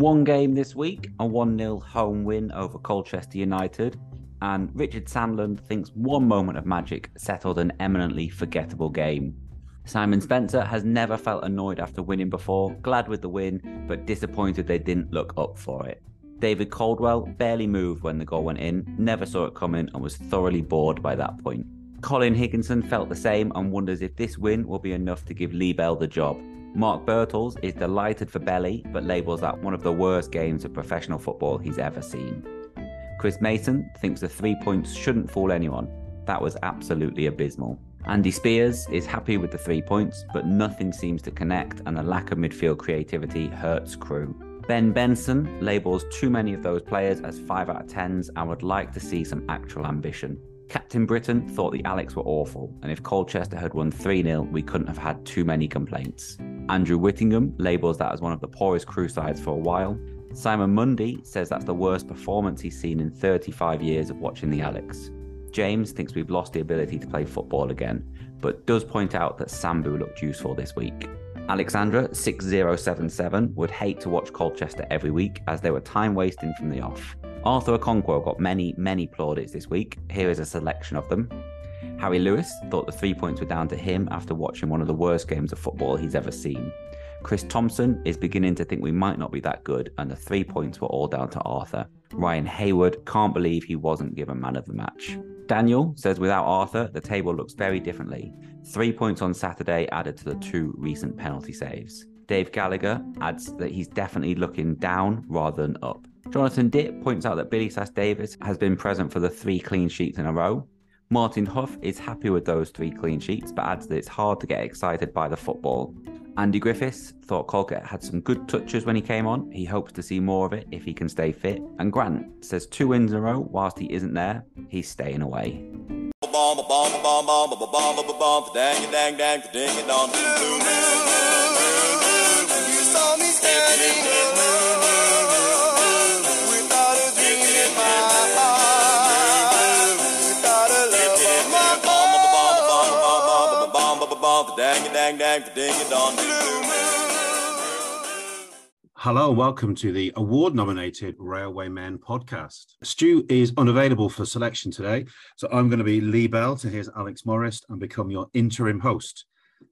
One game this week, a 1 0 home win over Colchester United. And Richard Sandland thinks one moment of magic settled an eminently forgettable game. Simon Spencer has never felt annoyed after winning before, glad with the win, but disappointed they didn't look up for it. David Caldwell barely moved when the goal went in, never saw it coming, and was thoroughly bored by that point. Colin Higginson felt the same and wonders if this win will be enough to give Lee Bell the job. Mark Birtles is delighted for Belly, but labels that one of the worst games of professional football he's ever seen. Chris Mason thinks the three points shouldn't fool anyone. That was absolutely abysmal. Andy Spears is happy with the three points, but nothing seems to connect, and the lack of midfield creativity hurts Crewe. Ben Benson labels too many of those players as 5 out of 10s and would like to see some actual ambition. Captain Britain thought the Alex were awful, and if Colchester had won 3 0, we couldn't have had too many complaints. Andrew Whittingham labels that as one of the poorest Crewe sides for a while. Simon Mundy says that's the worst performance he's seen in 35 years of watching the Alex. James thinks we've lost the ability to play football again, but does point out that Sambou looked useful this week. Alexandra 6077 would hate to watch Colchester every week as they were time wasting from the off. Arthur Okonkwo got many, many plaudits this week. Here is a selection of them. Harry Lewis thought the three points were down to him after watching one of the worst games of football he's ever seen. Chris Thompson is beginning to think we might not be that good, and the three points were all down to Arthur. Ryan Hayward can't believe he wasn't given man of the match. Daniel says without Arthur, the table looks very differently. Three points on Saturday added to the two recent penalty saves. Dave Gallagher adds that he's definitely looking down rather than up. Jonathan Dipp points out that Billy Sass-Davies has been present for the three clean sheets in a row. Martin Huff is happy with those three clean sheets, but adds that it's hard to get excited by the football. Andy Griffiths thought Colkett had some good touches when he came on. He hopes to see more of it if he can stay fit. And Grant says two wins in a row, whilst he isn't there, he's staying away. Hello, welcome to the award nominated Railway Men podcast. Stu is unavailable for selection today, so I'm going to be Lee Bell to his Alex Morris and become your interim host.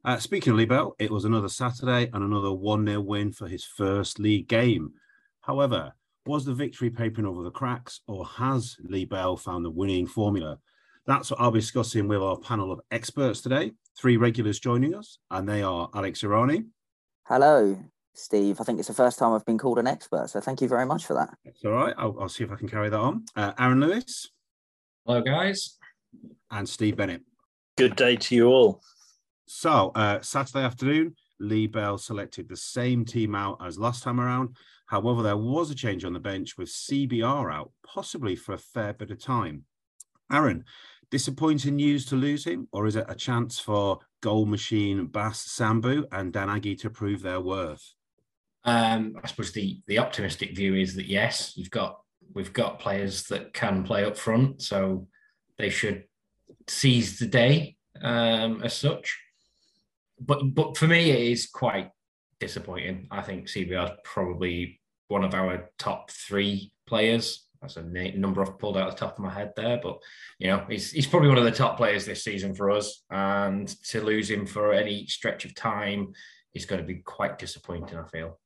Uh, speaking of Lee Bell, it was another Saturday and another 1 0 win for his first league game. However, was the victory papering over the cracks, or has Lee Bell found the winning formula? That's what I'll be discussing with our panel of experts today. Three regulars joining us, and they are Alex Irani. Hello, Steve. I think it's the first time I've been called an expert, so thank you very much for that. It's all right. I'll, I'll see if I can carry that on. Uh, Aaron Lewis. Hello, guys. And Steve Bennett. Good day to you all. So, uh, Saturday afternoon, Lee Bell selected the same team out as last time around. However, there was a change on the bench with CBR out, possibly for a fair bit of time. Aaron, Disappointing news to lose him, or is it a chance for goal machine Bass Sambou and Dan Agyei to prove their worth? Um, I suppose the the optimistic view is that yes, you've got we've got players that can play up front, so they should seize the day um, as such. But but for me, it is quite disappointing. I think CBR is probably one of our top three players that's a number I've pulled out of the top of my head there. But you know, he's he's probably one of the top players this season for us, and to lose him for any stretch of time is going to be quite disappointing. I feel.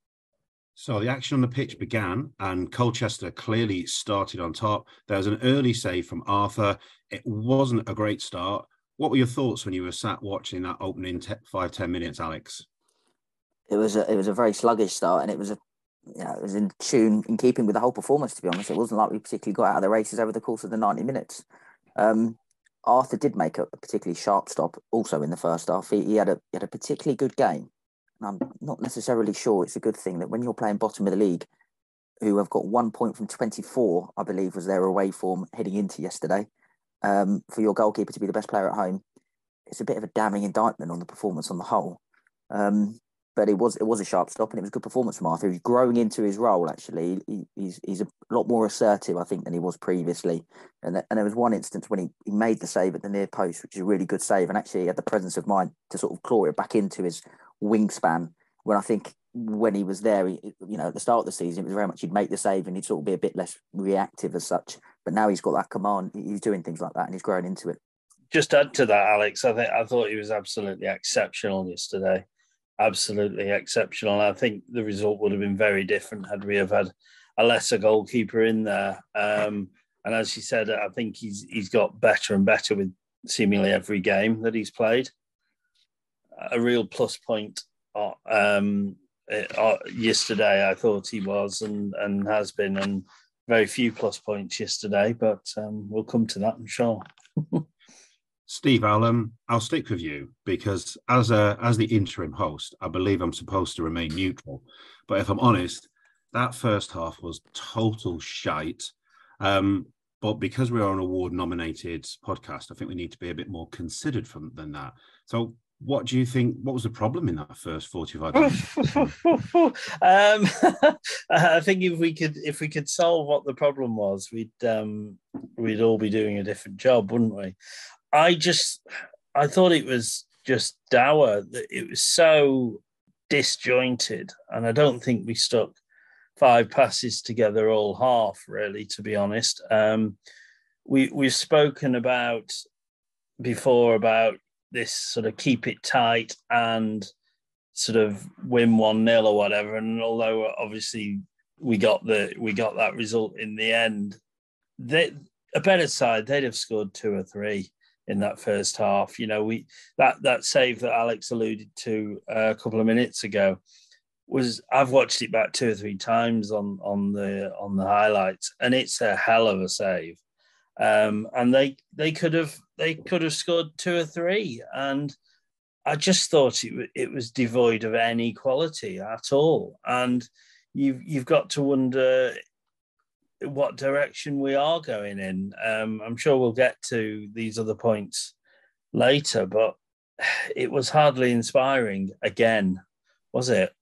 So the action on the pitch began, and Colchester clearly started on top. There was an early save from Arthur. It wasn't a great start. What were your thoughts when you were sat watching that opening te- five ten minutes, Alex? It was a it was a very sluggish start, and it was a yeah, it was in tune, in keeping with the whole performance. To be honest, it wasn't like we particularly got out of the races over the course of the ninety minutes. Um, Arthur did make a, particularly sharp stop also in the first half. He, he, had a he had a particularly good game. And I'm not necessarily sure it's a good thing that when you're playing bottom of the league, who have got one point from 24, I believe was their away form heading into yesterday, um, for your goalkeeper to be the best player at home, it's a bit of a damning indictment on the performance on the whole. Um, but it was it was a sharp stop and it was a good performance from Arthur. He's growing into his role. Actually, he, he's he's a lot more assertive, I think, than he was previously. And and there was one instance when he, he made the save at the near post, which is a really good save, and actually he had the presence of mind to sort of claw it back into his wingspan. When I think when he was there, he, you know, at the start of the season, it was very much he'd make the save and he'd sort of be a bit less reactive as such. But now he's got that command. He's doing things like that and he's growing into it. Just add to that, Alex. I think I thought he was absolutely exceptional yesterday. Absolutely exceptional. I think the result would have been very different had we have had a lesser goalkeeper in there. Um, and as you said, I think he's he's got better and better with seemingly every game that he's played. A real plus point uh, um, uh, yesterday, I thought he was and and has been, and very few plus points yesterday. But um, we'll come to that, I'm sure. Steve, um, I'll stick with you because as a as the interim host, I believe I'm supposed to remain neutral. But if I'm honest, that first half was total shite. Um, but because we are an award nominated podcast, I think we need to be a bit more considered from than that. So what do you think what was the problem in that first 45 minutes um, i think if we could if we could solve what the problem was we'd um, we'd all be doing a different job wouldn't we i just i thought it was just dour that it was so disjointed and i don't think we stuck five passes together all half, really, to be honest. Um, we we've spoken about before about this sort of keep it tight and sort of win one nil or whatever. And although obviously we got the we got that result in the end, they a better side they'd have scored two or three in that first half. You know, we that that save that Alex alluded to uh, a couple of minutes ago was I've watched it back two or three times on on the on the highlights, and it's a hell of a save. Um, and they they could have they could have scored two or three, and I just thought it it was devoid of any quality at all. And you've you've got to wonder what direction we are going in. Um, I'm sure we'll get to these other points later, but it was hardly inspiring again, was it?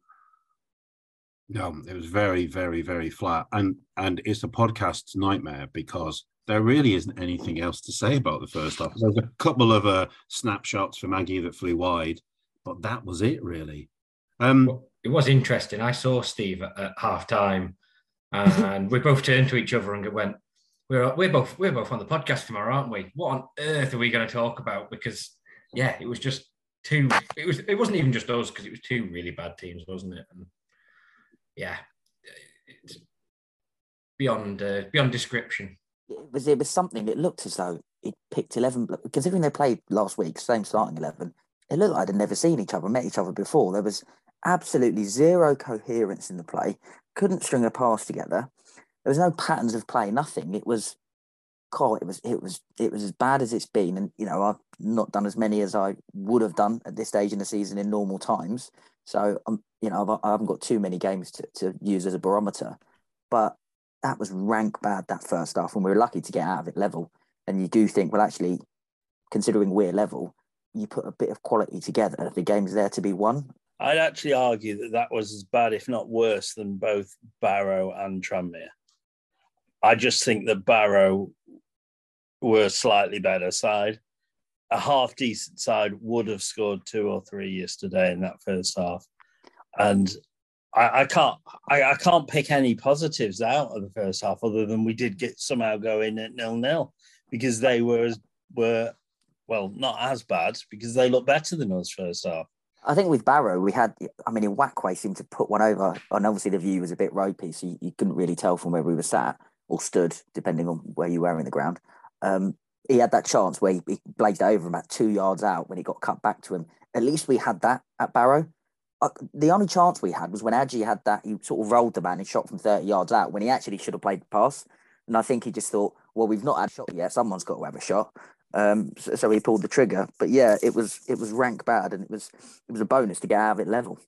No, it was very, very, very flat, and and it's a podcast's nightmare because there really isn't anything else to say about the first half. There's a couple of uh, snapshots from Maggie that flew wide, but that was it really. Um, it was interesting. I saw Steve at, at half time, and we both turned to each other and went, "We're we're both we're both on the podcast tomorrow, aren't we? What on earth are we going to talk about?" Because yeah, it was just two. It was it wasn't even just us because it was two really bad teams, wasn't it? And, yeah, it's beyond uh, beyond description. It was it was something. It looked as though it picked eleven. Considering they played last week, same starting eleven, it looked like they'd never seen each other, met each other before. There was absolutely zero coherence in the play. Couldn't string a pass together. There was no patterns of play. Nothing. It was. It was it was it was as bad as it's been, and you know I've not done as many as I would have done at this stage in the season in normal times. So I'm you know, I've, I haven't got too many games to, to use as a barometer, but that was rank bad that first half, and we were lucky to get out of it level. And you do think, well, actually, considering we're level, you put a bit of quality together. The game's there to be won. I'd actually argue that that was as bad, if not worse, than both Barrow and Tranmere. I just think that Barrow were a slightly better side. A half decent side would have scored two or three yesterday in that first half and I, I can't I, I, can't pick any positives out of the first half other than we did get somehow go in at nil nil because they were were well not as bad because they looked better than us first half. I think with Barrow we had I mean Uwakwe seemed to put one over and obviously the view was a bit ropey so you, you couldn't really tell from where we were sat or stood depending on where you were in the ground. Um, he had that chance where he, he blazed over about two yards out when he got cut back to him. At least we had that at Barrow uh, the only chance we had was when Agyei had that, he sort of rolled the man and shot from 30 yards out when he actually should have played the pass. And I think he just thought, well, we've not had a shot yet. Someone's got to have a shot. Um, so, so, he pulled the trigger. But yeah, it was it was rank bad, and it was it was a bonus to get out of it level.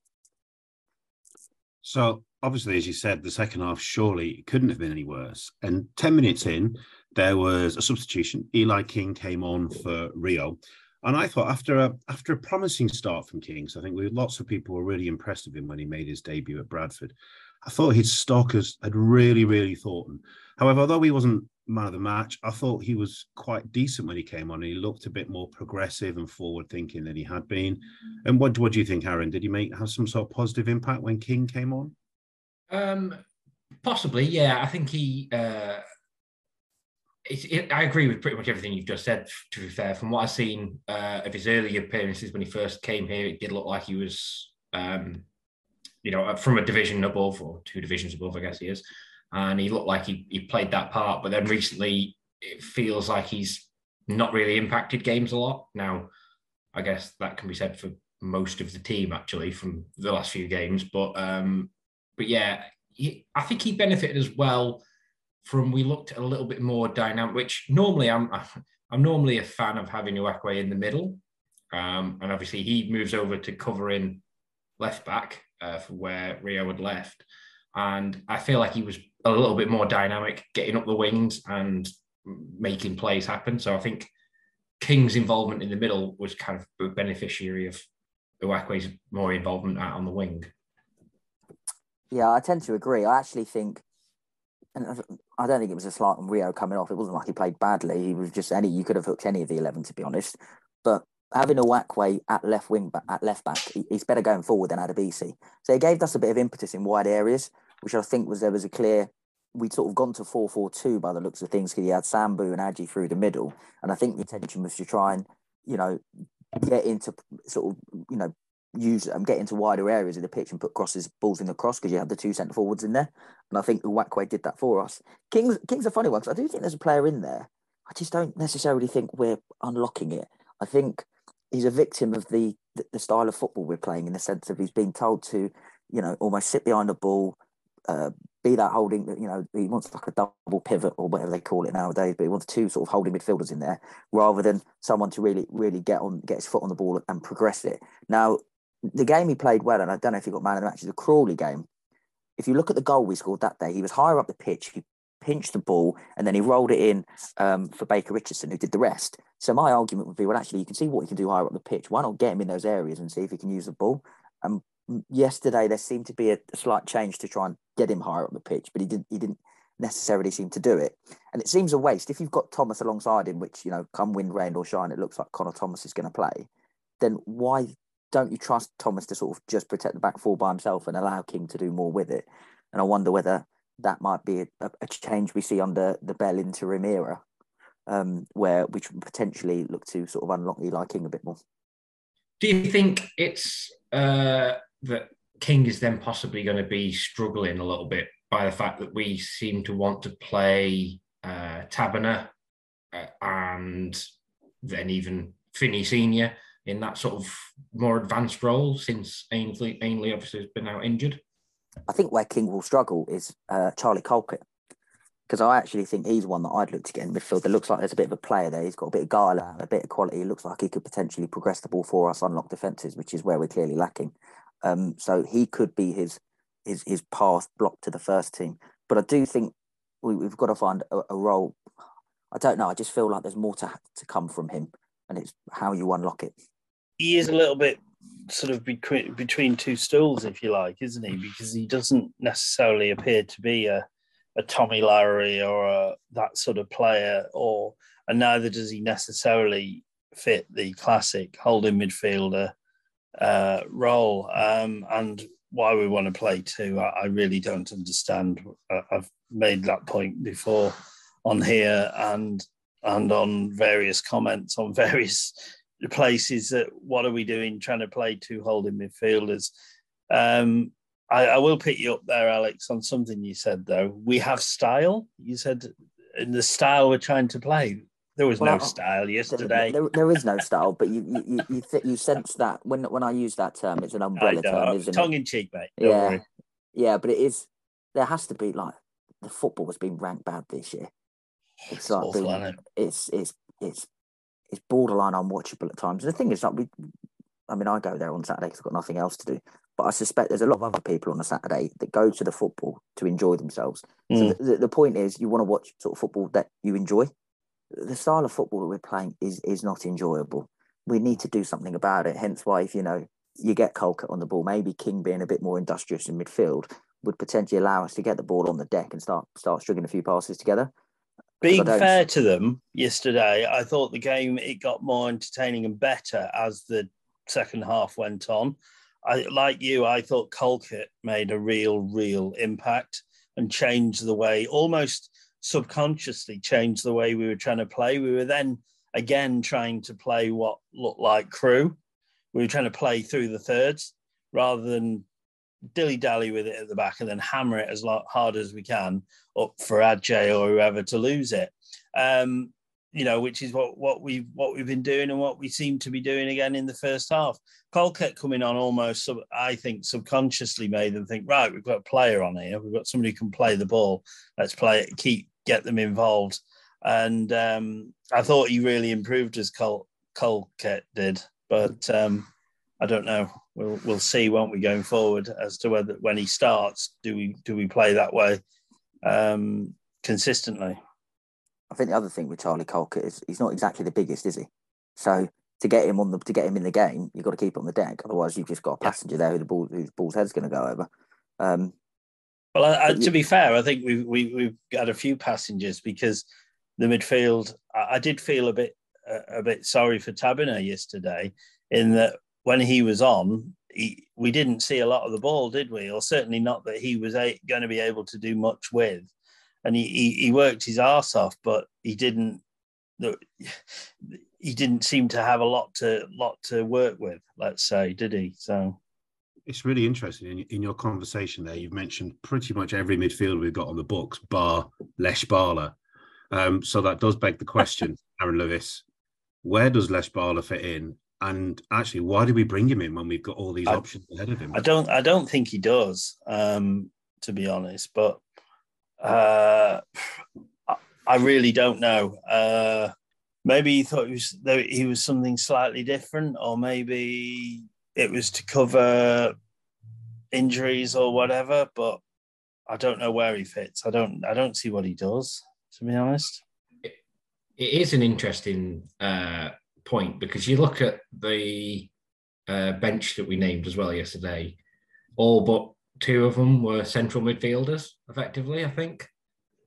So obviously, as you said, the second half surely couldn't have been any worse. And ten minutes in, there was a substitution. Eli King came on for Rio, and I thought after a after a promising start from Kings, I think we lots of people were really impressed with him when he made his debut at Bradford. I thought his stalkers had really, really thought him. However, although he wasn't man of the match. I thought he was quite decent when he came on. He looked a bit more progressive and forward thinking than he had been. And what what do you think, Aaron? Did he make have some sort of positive impact when King came on? Um, possibly, yeah. I think he. Uh, it, it, I agree with pretty much everything you've just said. To be fair, from what I've seen uh, of his early appearances when he first came here, it did look like he was, um, you know, from a division above or two divisions above, I guess he is and he looked like he, he played that part. But then recently, it feels like he's not really impacted games a lot. Now, I guess that can be said for most of the team actually from the last few games. But um, but yeah, he, I think he benefited as well from we looked a little bit more dynamic. Which normally I'm I'm normally a fan of having Uwakwe in the middle, um, and obviously he moves over to covering left back uh, for where Rio had left. And I feel like he was a little bit more dynamic, getting up the wings and making plays happen. So I think King's involvement in the middle was kind of a beneficiary of Uwakwe's more involvement out on the wing. Yeah, I tend to agree. I actually think, and I don't think it was a slight on Rio coming off. It wasn't like he played badly. He was just any. You could have hooked any of the eleven, to be honest. But having a Uwakwe at left wing back, at left back, he's better going forward than Adebisi. So he gave us a bit of impetus in wide areas which I think was there was a clear. We'd sort of gone to four four two by the looks of things because he had Sambou and Agyei through the middle, and I think the intention was to try and you know get into sort of you know use and um, get into wider areas of the pitch and put crosses balls in the cross because you had the two centre forwards in there, and I think Uwakwe did that for us. King's King's a funny one because I do think there's a player in there. I just don't necessarily think we're unlocking it. I think he's a victim of the the style of football we're playing in the sense of he's being told to, you know, almost sit behind the ball, uh, be that holding, you know, he wants like a double pivot or whatever they call it nowadays, but he wants two sort of holding midfielders in there rather than someone to really, really get on, get his foot on the ball and progress it. Now, the game he played well, and I don't know if he got man of the match, is a Crawley game. If you look at the goal we scored that day, he was higher up the pitch. He pinched the ball and then he rolled it in um, for Baker Richardson, who did the rest. So my argument would be, well, actually, you can see what he can do higher up the pitch. Why not get him in those areas and see if he can use the ball? And yesterday there seemed to be a, slight change to try and get him higher up the pitch, but he didn't. He didn't necessarily seem to do it, and it seems a waste if you've got Thomas alongside him, which you know, come wind, rain or shine, it looks like Conor Thomas is going to play. Then why don't you trust Thomas to sort of just protect the back four by himself and allow King to do more with it? And I wonder whether that might be a, a change we see under the Bell interim era, um, where we potentially look to sort of unlock Eli King a bit more. Do you think it's uh, that King is then possibly going to be struggling a little bit by the fact that we seem to want to play uh, Tabiner uh, and then even Finney Senior in that sort of more advanced role since Ainsley Ainley obviously has been out injured. I think where King will struggle is uh, Charlie Colkett because I actually think he's one that I'd look to get in midfield. It looks like there's a bit of a player there. He's got a bit of guile, a bit of quality. It looks like he could potentially progress the ball for us, unlock defences, which is where we're clearly lacking. Um, so he could be his his his path blocked to the first team. But I do think we, have got to find a, a, role. I don't know. I just feel like there's more to to come from him, and it's how you unlock it. He is a little bit sort of between between two stools, if you like, isn't he? Because he doesn't necessarily appear to be a a Tommy Lowery or a, that sort of player, or and neither does he necessarily fit the classic holding midfielder uh, role. Um, and why we want to play two, I, I really don't understand. I've made that point before on here and and on various comments on various places that what are we doing trying to play two holding midfielders um, I, I, will pick you up there, Alex, on something you said though. We have style. You said in the style we're trying to play. There was well, no style yesterday. There, there is no style, but you you you, th- you sense that when when I use that term, it's an umbrella term, isn't tongue it? in cheek, mate. Don't yeah, worry. yeah, but it is. There has to be like the football has been ranked bad this year. It's, it's like awful, being, it? it's it's it's it's borderline unwatchable at times. And the thing is, like we, I mean, I go there on Saturday because I've got nothing else to do. But I suspect there's a lot of other people on a Saturday that go to the football to enjoy themselves. Mm. So the, the, the point is, you want to watch sort of football that you enjoy. The style of football that we're playing is is not enjoyable. We need to do something about it. Hence why, if you know, you get Colkett on the ball, maybe King being a bit more industrious in midfield would potentially allow us to get the ball on the deck and start start stringing a few passes together. Being fair to them yesterday, I thought the game it got more entertaining and better as the second half went on. I like you, I thought Colkett made a real, real impact and changed the way almost subconsciously changed the way we were trying to play. We were then again trying to play what looked like Crewe. We were trying to play through the thirds rather than dilly dally with it at the back and then hammer it as hard as we can up for Agyei or whoever to lose it. Um, you know, which is what what we what we've been doing and what we seem to be doing again in the first half. Colkett coming on almost, I think, subconsciously made them think, right, we've got a player on here. We've got somebody who can play the ball. Let's play it, keep get them involved. And um, I thought he really improved as Col- Colkett did, but um, I don't know. We'll we'll see, won't we, going forward as to whether when he starts, do we do we play that way um, consistently? I think the other thing with Charlie Colkett is he's not exactly the biggest, is he? So to get him on the to get him in the game, you've got to keep on the deck. Otherwise, you've just got a passenger there who the ball whose ball's head's going to go over. Um, well, I, to be fair, I think we've we, we've got a few passengers because the midfield. I, I did feel a bit a, a bit sorry for Tabiner yesterday in that when he was on, he, we didn't see a lot of the ball, did we? Or certainly not that he was a, going to be able to do much with and he, he, he worked his ass off, but he didn't. He didn't seem to have a lot to lot to work with. Let's say, did he? So it's really interesting in, in your conversation there. You've mentioned pretty much every midfielder we've got on the books, bar Lech Bala. Um, so that does beg the question, Aaron Lewis, where does Lech Bala fit in? And actually, why did we bring him in when we've got all these I, options ahead of him? I don't. I don't think he does, um, to be honest. But uh, I really don't know. Uh, maybe he thought he was he was something slightly different, or maybe it was to cover injuries or whatever. But I don't know where he fits. I don't. I don't see what he does. To be honest, it, is an interesting uh, point because you look at the uh, bench that we named as well yesterday. All but two of them were central midfielders, effectively, I think,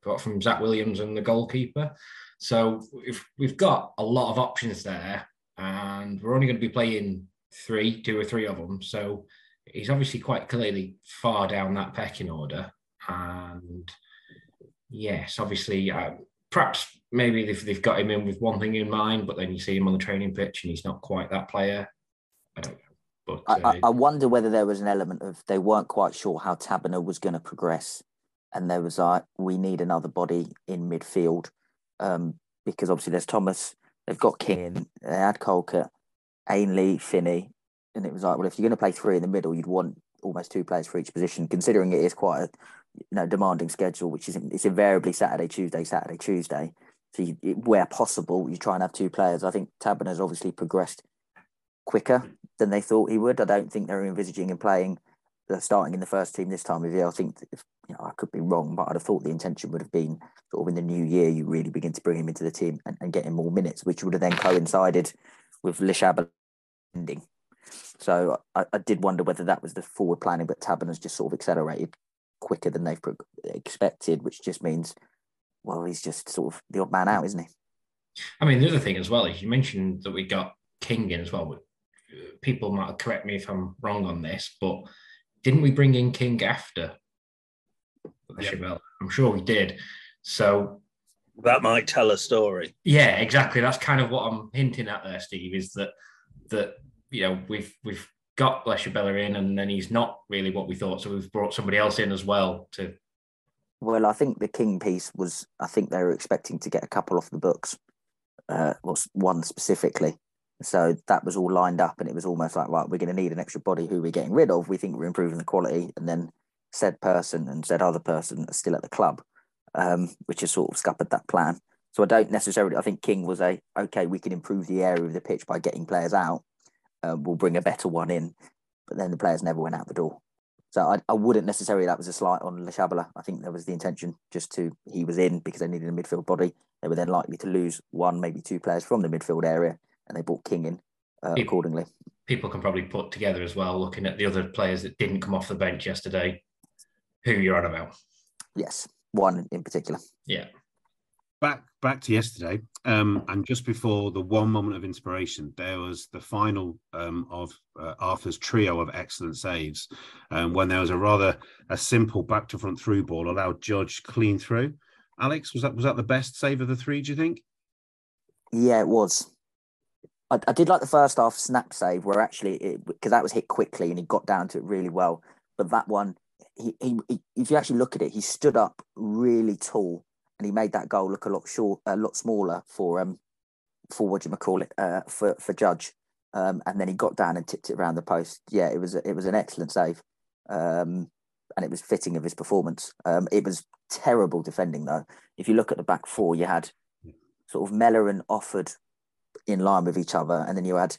got from Zach Williams and the goalkeeper. So we've, we've got a lot of options there, and we're only going to be playing three, two or three of them. So he's obviously quite clearly far down that pecking order. And yes, obviously, uh, perhaps maybe they've, they've got him in with one thing in mind, but then you see him on the training pitch and he's not quite that player. I don't know. But, uh, I, I, wonder whether there was an element of they weren't quite sure how Tabiner was going to progress, and there was like we need another body in midfield um, because obviously there's Thomas, they've got King, they had Colkett, Ainley, Finney, and it was like well if you're going to play three in the middle, you'd want almost two players for each position, considering it is quite a you know demanding schedule, which is it's invariably Saturday, Tuesday, Saturday, Tuesday. So you, where possible, you try and have two players. I think Tabiner's obviously progressed quicker than they thought he would. I don't think they're envisaging him playing, starting in the first team this time of year. I think, if, you know, I could be wrong, but I'd have thought the intention would have been sort of in the new year, you really begin to bring him into the team and, and get him more minutes, which would have then coincided with Lechabela ending. So I, I, did wonder whether that was the forward planning, but Tabiner has just sort of accelerated quicker than they've expected, which just means, well, he's just sort of the odd man out, isn't he? I mean, the other thing as well is you mentioned that we got King in as well, uh, people might correct me if I'm wrong on this, but didn't we bring in King after yep. I'm sure we did. So that might tell a story. Yeah, exactly. That's kind of what I'm hinting at there, Steve. Is that that you know we've we've got Lechabela in, and then he's not really what we thought. So we've brought somebody else in as well to. Well, I think the King piece was. I think they were expecting to get a couple off the books. Uh, was one specifically, so that was all lined up, and it was almost like, right, we're going to need an extra body who we're getting rid of. We think we're improving the quality, and then said person and said other person are still at the club, um, which has sort of scuppered that plan. So I don't necessarily. I think King was a okay. We can improve the area of the pitch by getting players out. Uh, we'll bring a better one in, but then the players never went out the door. So I, I wouldn't necessarily. That was a slight on Lechabela. I think that was the intention, just to he was in because they needed a midfield body. They were then likely to lose one, maybe two players from the midfield area and they brought King in uh, people, accordingly. People can probably put together as well, looking at the other players that didn't come off the bench yesterday, who you're on about. Yes, one in particular. Yeah. back back to yesterday, um, and just before the one moment of inspiration, there was the final um, of uh, Arthur's trio of excellent saves, um, when there was a rather a simple back to front through ball allowed Judge clean through. Alex, was that was that the best save of the three? Do you think? Yeah, it was. I, I did like the first half snap save where actually because that was hit quickly and he got down to it really well. But that one, he, he, he, if you actually look at it, he stood up really tall and he made that goal look a lot short, a lot smaller for um for what do you call it uh, for for Judge. Um, and then he got down and tipped it around the post. Yeah, it was a, it was an excellent save, um, and it was fitting of his performance. Um, it was terrible defending though. If you look at the back four, you had sort of Mellor and Offord in line with each other, and then you had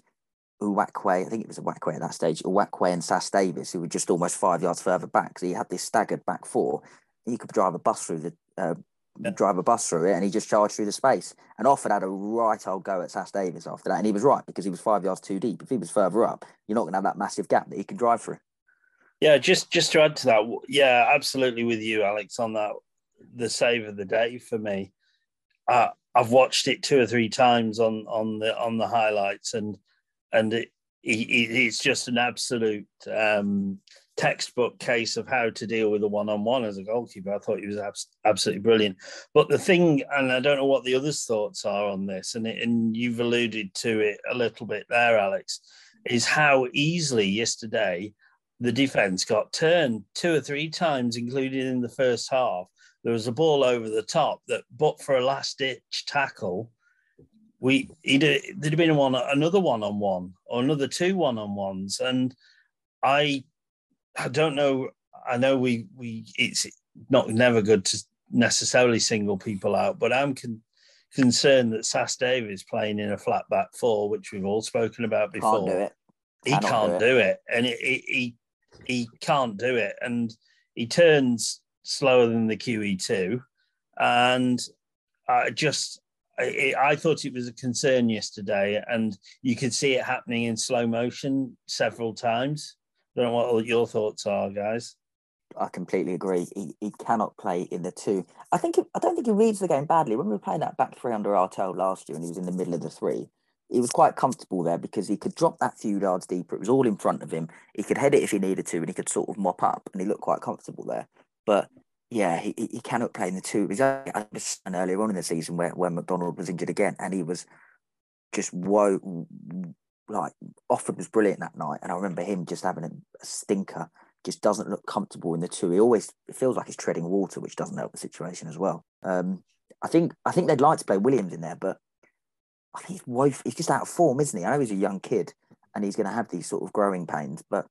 Uwakwe, I think it was a Uwakwe at that stage, Uwakwe and Sass-Davies, who were just almost five yards further back. So you had this staggered back four. You could drive a bus through the uh, yeah. drive a bus through it, and he just charged through the space. And Offord had a right old go at Sass-Davies after that, and he was right because he was five yards too deep. If he was further up, you're not going to have that massive gap that he can drive through. Yeah, just just to add to that, yeah, absolutely with you, Alex, on that. The save of the day for me. Uh, I've watched it two or three times on on the on the highlights, and and it, it it's just an absolute um, textbook case of how to deal with a one-on-one as a goalkeeper. I thought he was abs- absolutely brilliant. But the thing, and I don't know what the others' thoughts are on this, and it, and you've alluded to it a little bit there, Alex, is how easily yesterday the defense got turned two or three times, including in the first half. There was a ball over the top that, but for a last-ditch tackle, we he'd, there'd have been one another one-on-one or another two one-on-ones, and I I don't know. I know we we it's not never good to necessarily single people out, but I'm con- concerned that Sass-Davies playing in a flat back four, which we've all spoken about before. Can't he can't do it, do it. and it, it, he he can't do it, and he turns slower than the QE2, and I just I, I, thought it was a concern yesterday, and you could see it happening in slow motion several times. I don't know what your thoughts are, guys. I completely agree. He, he cannot play in the two. I think I don't think he reads the game badly. When we were playing that back three under Artell last year, and he was in the middle of the three, he was quite comfortable there because he could drop that few yards deeper. It was all in front of him. He could head it if he needed to, and he could sort of mop up, and he looked quite comfortable there. But yeah, he, he cannot play in the two. It was earlier on in the season where when McDonald was injured again, and he was just woe like Offord was brilliant that night, and I remember him just having a, a, stinker. Just doesn't look comfortable in the two. He always feels like he's treading water, which doesn't help the situation as well. Um, I think I think they'd like to play Williams in there, but I think he's woef- he's just out of form, isn't he? I know he's a young kid and he's going to have these sort of growing pains, but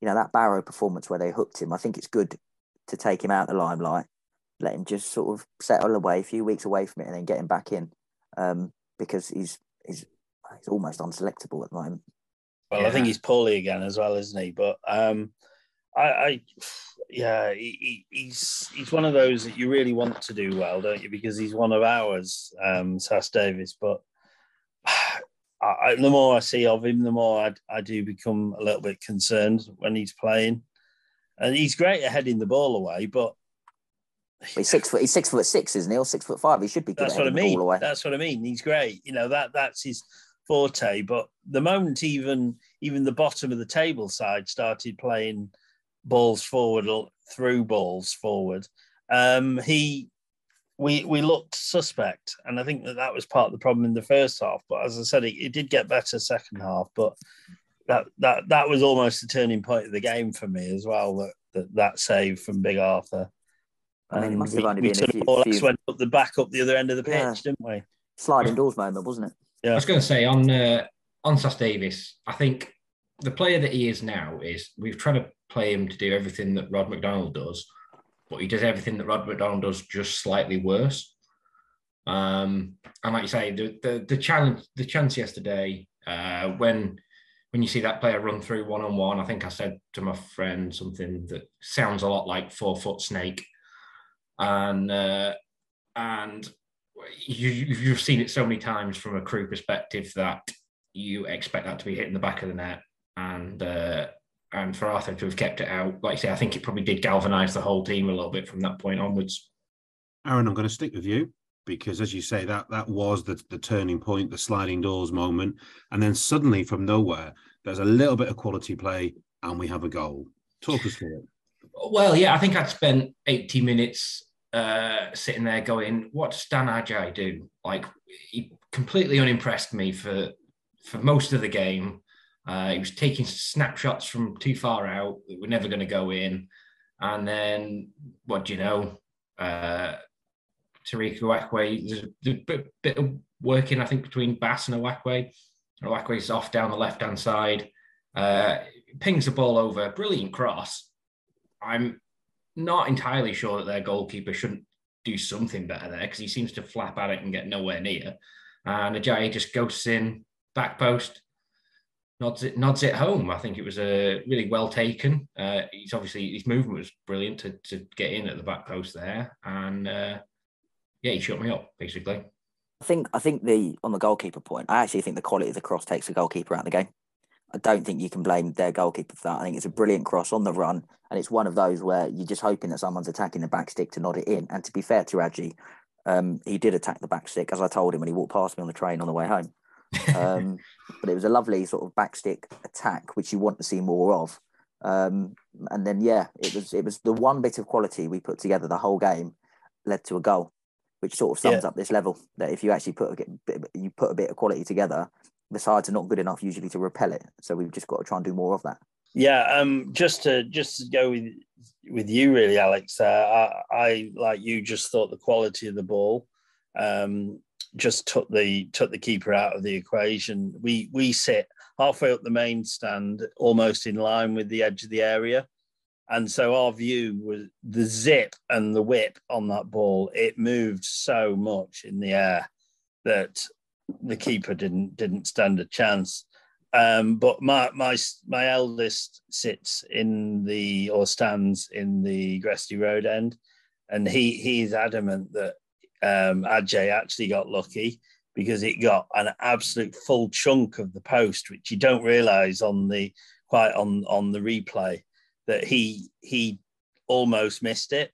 you know that Barrow performance where they hooked him, I think it's good to take him out of the limelight, let him just sort of settle away a few weeks away from it, and then get him back in um, because he's he's he's almost unselectable at the moment. Well, yeah. I think he's poorly again as well, isn't he? But um, I, I yeah, he, he's he's one of those that you really want to do well, don't you? Because he's one of ours, um, Sass-Davies. But I, the more I see of him, the more I, I do become a little bit concerned when he's playing. And he's great at heading the ball away, but he's six foot. He's six foot six, isn't he? Or six foot five. He should be. that's what I mean. That's what I mean. He's great. You know that that's his forte. But the moment even even the bottom of the table side started playing balls forward or through balls forward, um, he we we looked suspect, and I think that that was part of the problem in the first half. But as I said, it, it did get better second half. But that that that was almost the turning point of the game for me as well. That that, that save from Big Arthur. I mean, it must have only we, been we a few, few... went up the back up the other end of the pitch, yeah. didn't we? Sliding doors moment, wasn't it? Yeah. I was going to say on uh, on Sass-Davies, I think the player that he is now is we've tried to play him to do everything that Rod McDonald does, but he does everything that Rod McDonald does just slightly worse. Um, and like you say, the the, the challenge, the chance yesterday uh, when when you see that player run through one on one, I think I said to my friend something that sounds a lot like four foot snake, and uh, and you, you've seen it so many times from a Crewe perspective that you expect that to be hitting the back of the net, and uh, and for Arthur to have kept it out, like I say, I think it probably did galvanise the whole team a little bit from that point onwards. Aaron, I'm going to stick with you because, as you say, that that was the the turning point, the sliding doors moment, and then suddenly from nowhere, there's a little bit of quality play, and we have a goal. Talk us through it. Well, yeah, I think I'd spent 80 minutes uh, sitting there going, "What does Dan Agyei do?" Like he completely unimpressed me for for most of the game. Uh, he was taking snapshots from too far out that were never going to go in, and then what do you know? Uh, Tariq Uwakwe, there's a bit, bit of working, I think, between Bass and Uwakwe. Uwakwe's off down the left hand side, uh, pings the ball over, brilliant cross. I'm not entirely sure that their goalkeeper shouldn't do something better there because he seems to flap at it and get nowhere near. And Agyei just ghosts in back post, nods it nods it home. I think it was a uh, really well taken. Uh, he's obviously his movement was brilliant to, to get in at the back post there, and uh, yeah, he shut me up basically. I think I think the on the goalkeeper point, I actually think the quality of the cross takes the goalkeeper out of the game. I don't think you can blame their goalkeeper for that. I think it's a brilliant cross on the run, and it's one of those where you're just hoping that someone's attacking the back stick to nod it in. And to be fair to Agyei, um, he did attack the back stick, as I told him when he walked past me on the train on the way home. Um, but it was a lovely sort of back stick attack, which you want to see more of. Um, and then yeah, it was it was the one bit of quality we put together the whole game led to a goal, which sort of sums yeah. up this level. That if you actually put a bit, you put a bit of quality together, the sides are not good enough usually to repel it. So we've just got to try and do more of that. Yeah, um, just to just to go with with you really, Alex. Uh, I, I like you just thought the quality of the ball um, just took the took the keeper out of the equation. We we sit halfway up the main stand, almost in line with the edge of the area, and so our view was the zip and the whip on that ball. It moved so much in the air that the keeper didn't didn't stand a chance. Um, but my my my eldest sits in the or stands in the Gresty Road end, and he he's adamant that um, Agyei actually got lucky because it got an absolute full chunk of the post, which you don't realise on the quite on on the replay that he he almost missed it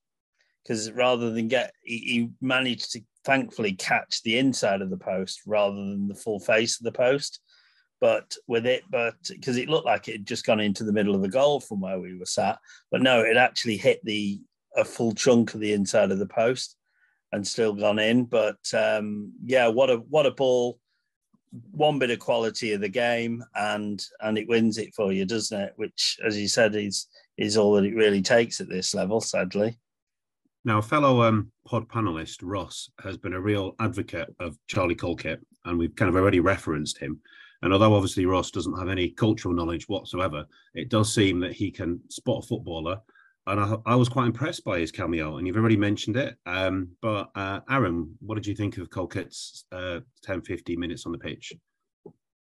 because rather than get he, he managed to thankfully catch the inside of the post rather than the full face of the post. But with it, but because it looked like it had just gone into the middle of the goal from where we were sat, but no, it actually hit the a full chunk of the inside of the post and still gone in. But um, yeah, what a what a ball! One bit of quality of the game, and and it wins it for you, doesn't it? Which, as you said, is is all that it really takes at this level. Sadly. Now, fellow um, pod panelist, Ross, has been a real advocate of Charlie Colkett, and we've kind of already referenced him. And although obviously Ross doesn't have any cultural knowledge whatsoever, it does seem that he can spot a footballer. And I, I was quite impressed by his cameo, and you've already mentioned it. Um, but uh, Aaron, what did you think of Colkett's uh, 10, 15 minutes on the pitch?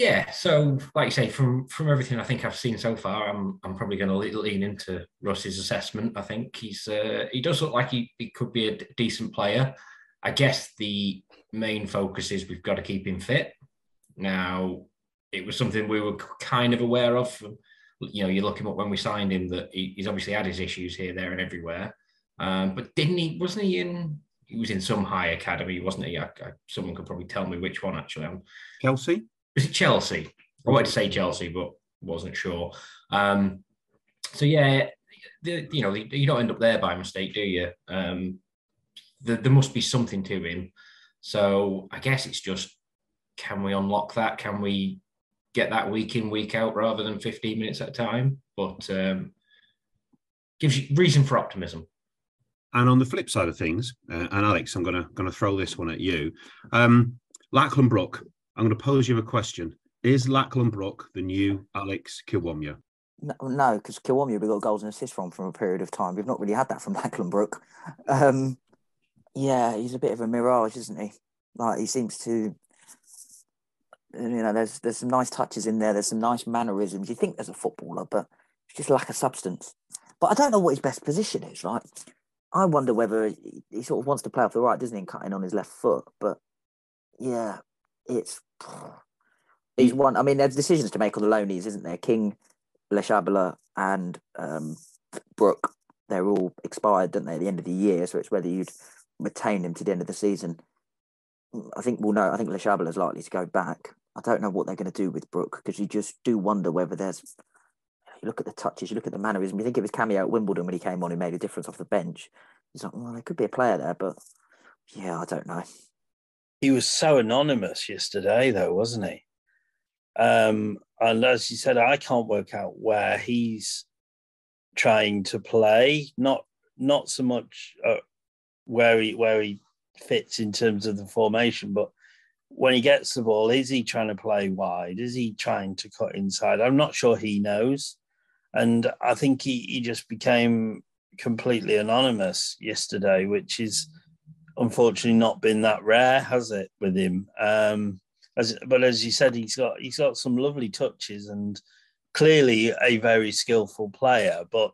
Yeah, so like you say, from from everything I think I've seen so far, I'm I'm probably going to lean into Russ's assessment. I think he's uh, he does look like he, he could be a decent player. I guess the main focus is we've got to keep him fit. Now, it was something we were kind of aware of. You know, you look him up when we signed him that he, he's obviously had his issues here, there, and everywhere. Um, but didn't he? Wasn't he in? He was in some high academy, wasn't he? I, I, someone could probably tell me which one actually. Chelsea was it Chelsea? I wanted to say Chelsea, but wasn't sure. Um, so yeah, the, you know, you don't end up there by mistake, do you? Um, the, there must be something to him. So I guess it's just, can we unlock that? Can we get that week in, week out, rather than 15 minutes at a time? But um, gives you reason for optimism. And on the flip side of things, uh, and Alex, I'm gonna gonna throw this one at you. Um, Lachlan Brook I'm going to pose you a question. Is Lachlan Brook the new Alex Kiwomya? No, because Kiwomya we got goals and assists from from a period of time. We've not really had that from Lachlan Brook. Um, yeah, he's a bit of a mirage, isn't he? Like he seems to, you know, there's there's some nice touches in there. There's some nice mannerisms. You think there's a footballer, but it's just lack of substance. But I don't know what his best position is. Right? I wonder whether he, he sort of wants to play off the right, doesn't he, cutting on his left foot. But yeah, it's he's one. I mean, there's decisions to make on the loanies, isn't there? King, Leshabela, and um, Brook. They're all expired, don't they, at the end of the year? So it's whether you'd retain him to the end of the season. I think we'll know. I think Le Chabel is likely to go back. I don't know what they're going to do with Brook because you just do wonder whether there's. You look at the touches, you look at the mannerism. You think it was cameo at Wimbledon when he came on and made a difference off the bench. He's like, well, there could be a player there, but yeah, I don't know. He was so anonymous yesterday, though, wasn't he? Um, and as you said, I can't work out where he's trying to play. Not not so much uh, where he where he fits in terms of the formation, but when he gets the ball, is he trying to play wide? Is he trying to cut inside? I'm not sure he knows. And I think he, he just became completely anonymous yesterday, which is unfortunately not been that rare, has it, with him? Um, as, but as you said, he's got he's got some lovely touches and clearly a very skillful player. But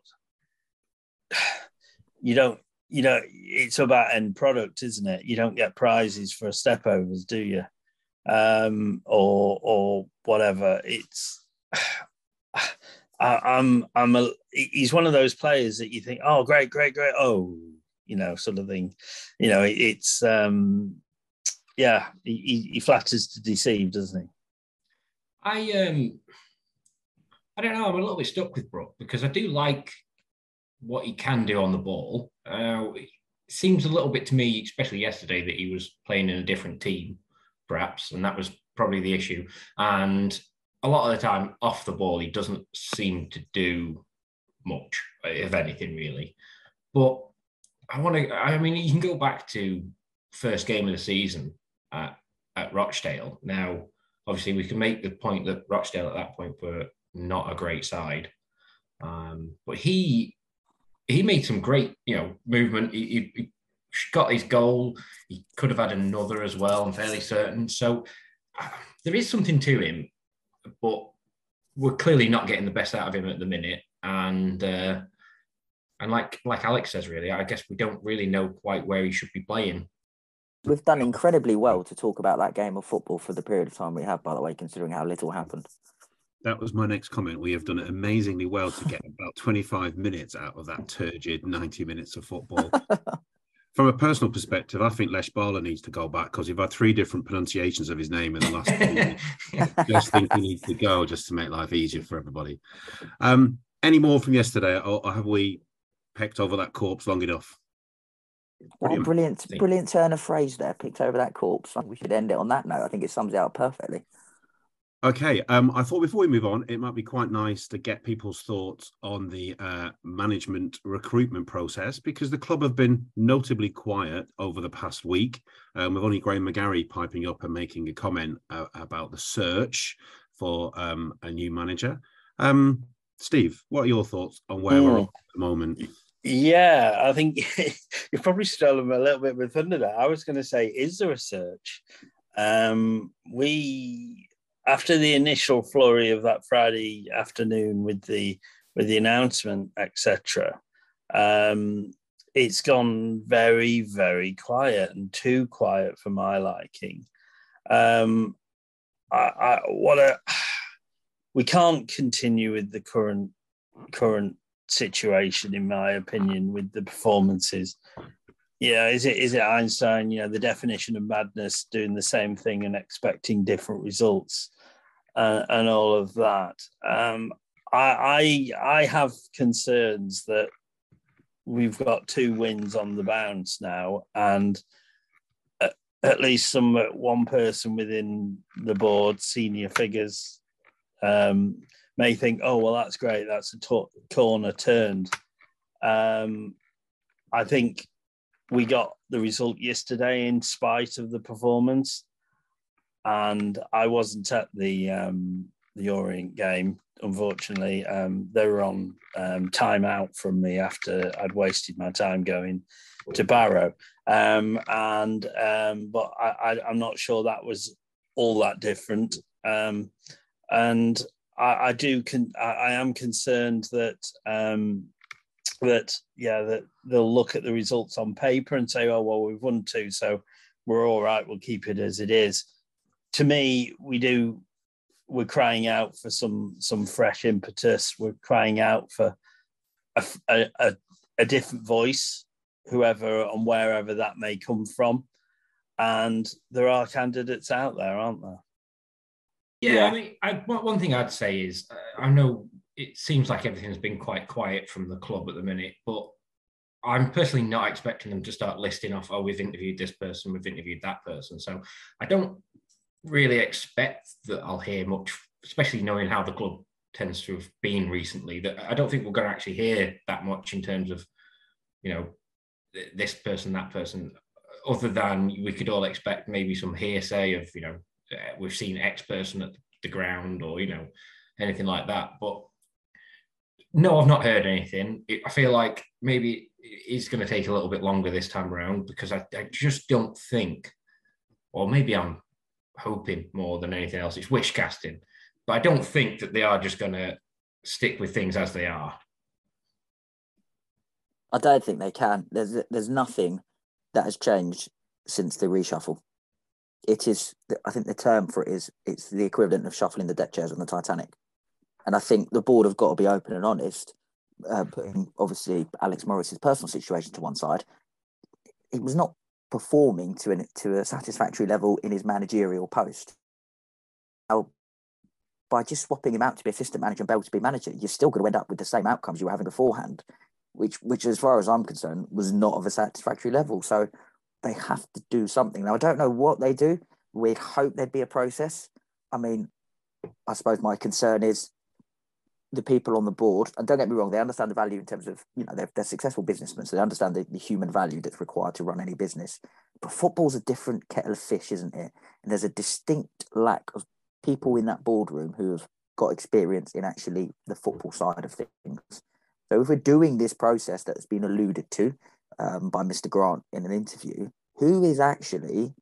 you don't you know it's about end product, isn't it? You don't get prizes for step overs, do you? Um, or or whatever. It's I, I'm I'm a he's one of those players that you think, oh great, great, great, oh you know, sort of thing. You know, it, it's um yeah, he, he flatters to deceive, doesn't he? I um, I don't know. I'm a little bit stuck with Brook because I do like what he can do on the ball. Uh, it seems a little bit to me, especially yesterday, that he was playing in a different team, perhaps, and that was probably the issue. And a lot of the time, off the ball, he doesn't seem to do much, if anything, really. But I want to. I mean, you can go back to first game of the season at, at Rochdale. Now, obviously, we can make the point that Rochdale at that point were not a great side, um, but he he made some great you know movement. He, he, got his goal. He could have had another as well. I'm fairly certain. So uh, there is something to him, but we're clearly not getting the best out of him at the minute. And uh, and like like Alex says, really, I guess we don't really know quite where he should be playing. We've done incredibly well to talk about that game of football for the period of time we have, by the way, considering how little happened. That was my next comment. We have done it amazingly well to get about 25 minutes out of that turgid 90 minutes of football. From a personal perspective, I think Lech Bala needs to go back because you've had three different pronunciations of his name in the last few Just think he needs to go just to make life easier for everybody. Um, any more from yesterday, or, or have we pecked over that corpse long enough? Brilliant. brilliant, brilliant turn of phrase there. Picked over that corpse. We should end it on that note. I think it sums it up perfectly. Okay. Um, I thought before we move on, it might be quite nice to get people's thoughts on the uh, management recruitment process because the club have been notably quiet over the past week. Um, with only Graham McGarry piping up and making a comment uh, about the search for um, a new manager. Um, Steve, what are your thoughts on where we're hmm. at the moment? Yeah, I think you've probably stolen a little bit with thunder. There. I was going to say, is there a search? Um, we after the initial flurry of that Friday afternoon with the with the announcement, etc. Um, it's gone very, very quiet and too quiet for my liking. Um, I, I what a we can't continue with the current current situation, in my opinion, with the performances. Yeah, is it is it Einstein? You know, the definition of madness, doing the same thing and expecting different results, uh, and all of that. Um, I, I I have concerns that we've got two wins on the bounce now, and at, at least some one person within the board, senior figures, um, may think, oh, well, that's great. That's a t- corner turned. Um, I think we got the result yesterday in spite of the performance. And I wasn't at the um, the Orient game, unfortunately. Um, they were on um, time out from me after I'd wasted my time going to Barrow. Um, and um, but I, am not sure that was all that different. Um, and I, I do con- I, I, am concerned that um, that yeah that they'll look at the results on paper and say oh well we've won two so we're all right we'll keep it as it is. To me, we do we're crying out for some some fresh impetus. We're crying out for a, a, a different voice, whoever and wherever that may come from. and there are candidates out there, aren't there? Yeah, Yeah. I mean, I, one thing I'd say is uh, I know it seems like everything's been quite quiet from the club at the minute, but I'm personally not expecting them to start listing off, oh, we've interviewed this person, we've interviewed that person. So I don't really expect that I'll hear much, especially knowing how the club tends to have been recently. That I don't think we're going to actually hear that much in terms of, you know, this person, that person, other than we could all expect maybe some hearsay of, you know, Uh, we've seen X person at the ground or, you know, anything like that. But no, I've not heard anything. It, I feel like maybe it's going to take a little bit longer this time around because I, I just don't think, or maybe I'm hoping more than anything else, it's wish casting, but I don't think that they are just going to stick with things as they are. I don't think they can. There's there's nothing that has changed since the reshuffle. It is, I think the term for it is, it's the equivalent of shuffling the deck chairs on the Titanic. And I think the board have got to be open and honest, uh, putting obviously Alex Morris's personal situation to one side. He was not performing to an to a satisfactory level in his managerial post. Now, by just swapping him out to be assistant manager and Bell to be manager, you're still going to end up with the same outcomes you were having beforehand, which, which, as far as I'm concerned, was not of a satisfactory level. So they have to do something. Now, I don't know what they do. We'd hope there'd be a process. I mean, I suppose my concern is the people on the board, and don't get me wrong, they understand the value in terms of, you know, they're, they're successful businessmen, so they understand the, the human value that's required to run any business. But football's a different kettle of fish, isn't it? And there's a distinct lack of people in that boardroom who have got experience in actually the football side of things. So if we're doing this process that's been alluded to um, by Mr. Grant in an interview, who is actually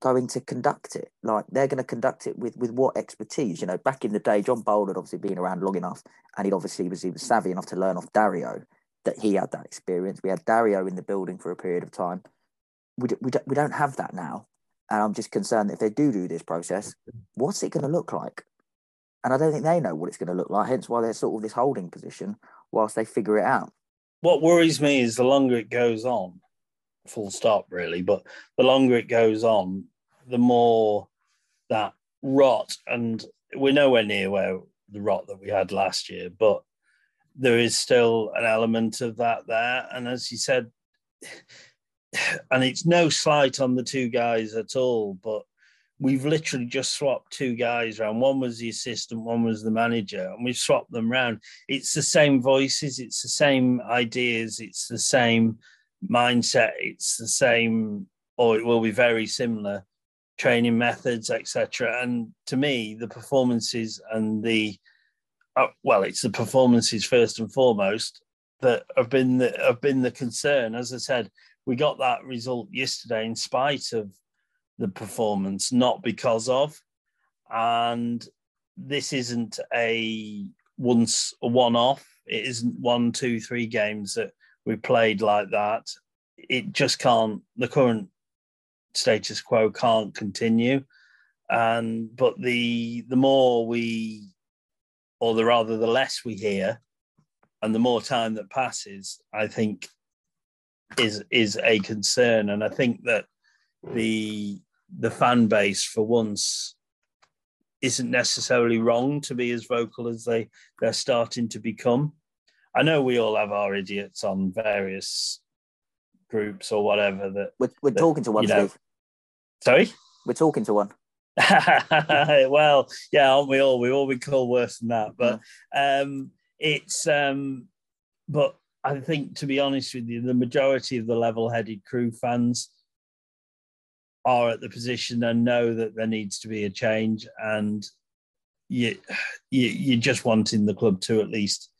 going to conduct it? Like they're going to conduct it with with what expertise? You know, back in the day, John Bowler had obviously been around long enough, and he obviously was he was savvy enough to learn off Dario that he had that experience. We had Dario in the building for a period of time. We, we, we don't have that now. And I'm just concerned that if they do do this process, what's it going to look like? And I don't think they know what it's going to look like, hence why they're sort of this holding position whilst they figure it out. What worries me is the longer it goes on, full stop, really, but the longer it goes on, the more that rot, and we're nowhere near where the rot that we had last year, but there is still an element of that there. And as you said, and it's no slight on the two guys at all, but we've literally just swapped two guys around. One was the assistant, one was the manager, and we've swapped them around. It's the same voices, it's the same ideas, it's the same mindset, it's the same, or it will be very similar training methods, etc. And to me, the performances and the uh, well, it's the performances first and foremost that have been the, have been the concern. As I said, we got that result yesterday in spite of the performance, not because of. And this isn't a once a one off. It isn't one, two, three games that we played like that. It just can't. The current status quo can't continue. And but the the more we, or the rather the less we hear, and the more time that passes, I think is is a concern. And I think that the the fan base for once isn't necessarily wrong to be as vocal as they they're starting to become. I know we all have our idiots on various groups or whatever that We're, we're That, talking to one, you know- sorry We're talking to one. well, yeah, aren't we all? We all been called worse than that, but um, it's. Um, but I think, to be honest with you, the majority of the level-headed Crewe fans are at the position and know that there needs to be a change, and you, you you're just wanting the club to at least,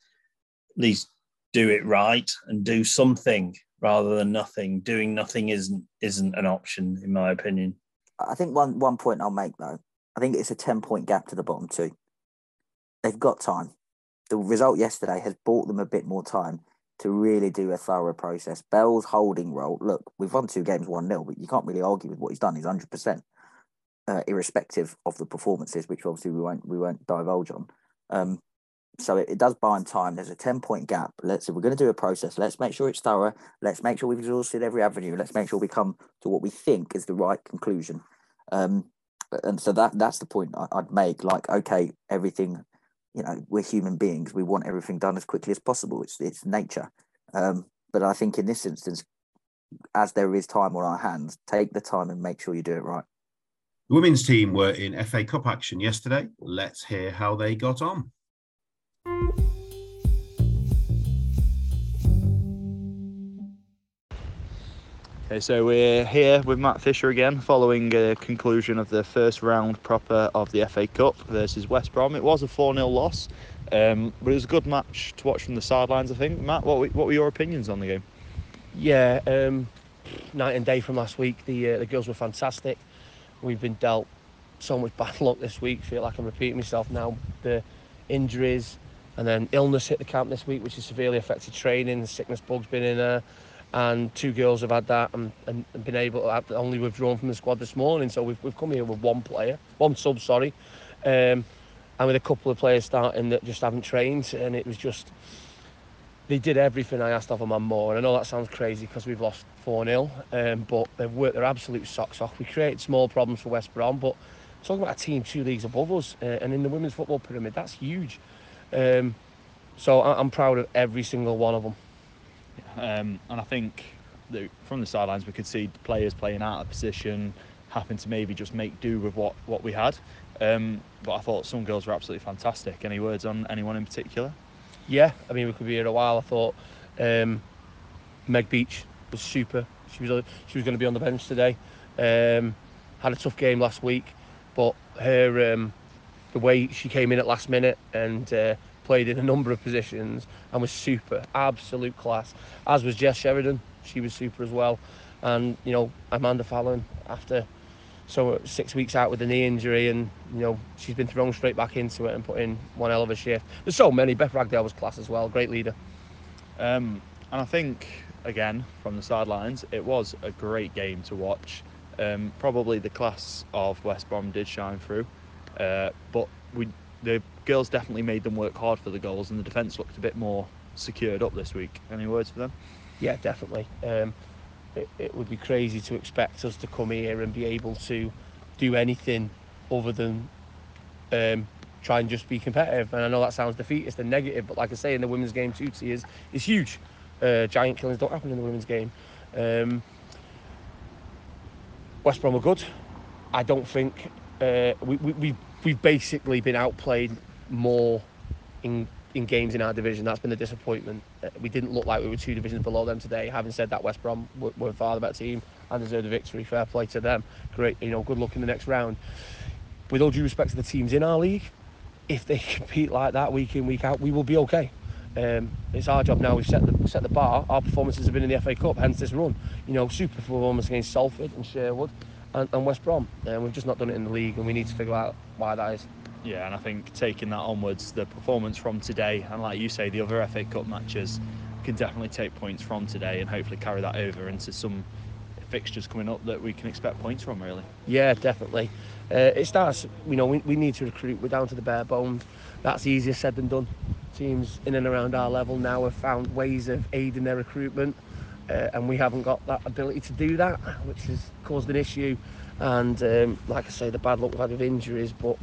at least do it right and do something rather than nothing. Doing nothing isn't isn't an option, in my opinion. I think one one point I'll make though, I think it's a ten point gap to the bottom two. They've got time. The result yesterday has bought them a bit more time to really do a thorough process. Bell's holding role. Look, we've won two games one 0 but you can't really argue with what he's done. He's hundred percent, uh, irrespective of the performances, which obviously we won't we won't divulge on. Um, so it, it, does bind time. There's a 10 point gap. Let's, if we're going to do a process, let's make sure it's thorough. Let's make sure we've exhausted every avenue. Let's make sure we come to what we think is the right conclusion. Um, and so that that's the point I, would make. Like, okay, everything, you know, we're human beings. We want everything done as quickly as possible. It's it's nature. Um, but I think in this instance, as there is time on our hands, take the time and make sure you do it right. The women's team were in FA Cup action yesterday. Let's hear how they got on. Okay, so we're here with Matt Fisher again, following a conclusion of the first round proper of the FA Cup versus West Brom. It was a 4 0 loss, um, but it was a good match to watch from the sidelines, I think. Matt, what were, what were your opinions on the game? Yeah, um, night and day from last week. The uh, the girls were fantastic. We've been dealt so much bad luck this week. Feel like I'm repeating myself now. The injuries and then illness hit the camp this week, which has severely affected training. The sickness bug's been in there and two girls have had that and, and been able to have only withdrawn from the squad this morning. So we've, we've come here with one player, one sub, sorry, um, and with a couple of players starting that just haven't trained. And it was just, they did everything I asked of them and more. And I know that sounds crazy because we've lost 4 0, um, but they've worked their absolute socks off. We created small problems for West Brom, but talking about a team two leagues above us uh, and in the women's football pyramid, that's huge. Um, so I, I'm proud of every single one of them. Um, and I think that from the sidelines we could see players playing out of position, having to maybe just make do with what, what we had. Um, but I thought some girls were absolutely fantastic. Any words on anyone in particular? Yeah, I mean we could be here a while. I thought um, Meg Beach was super. She was she was going to be on the bench today. Um, had a tough game last week, but her um, the way she came in at last minute and uh, played in a number of positions and was super, absolute class. As was Jess Sheridan, she was super as well. And you know Amanda Fallon after so six weeks out with a knee injury, and you know she's been thrown straight back into it and put in one hell of a shift. There's so many. Beth Ragdale was class as well, great leader. Um, and I think again from the sidelines, it was a great game to watch. Um, probably the class of West Brom did shine through, uh, but we the girls definitely made them work hard for the goals, and the defence looked a bit more secured up this week. Any words for them? Yeah, definitely. Um, it, it would be crazy to expect us to come here and be able to do anything other than um, try and just be competitive. And I know that sounds defeatist and negative, but like I say, in the women's game, two tiers is huge. Uh, giant killings don't happen in the women's game. Um, West Brom are good. I don't think uh, we, we, we've, we've basically been outplayed more in in games in our division. That's been the disappointment. Uh, we didn't look like we were two divisions below them today. Having said that, West Brom were, were far the better team and deserved a victory. Fair play to them. Great, you know, good luck in the next round. With all due respect to the teams in our league, if they compete like that week in week out, we will be okay. Um, it's our job now. We've set the set the bar. Our performances have been in the FA Cup, hence this run. You know, super performance against Salford and Sherwood and, and West Brom. And we've just not done it in the league, and we need to figure out why that is. Yeah, and I think taking that onwards, the performance from today, and like you say, the other FA Cup matches can definitely take points from today and hopefully carry that over into some fixtures coming up that we can expect points from, really. Yeah, definitely. Uh, it starts, you know, we, we need to recruit. We're down to the bare bones. That's easier said than done. Teams in and around our level now have found ways of aiding their recruitment, uh, and we haven't got that ability to do that, which has caused an issue. And um, like I say, the bad luck we've had with injuries, but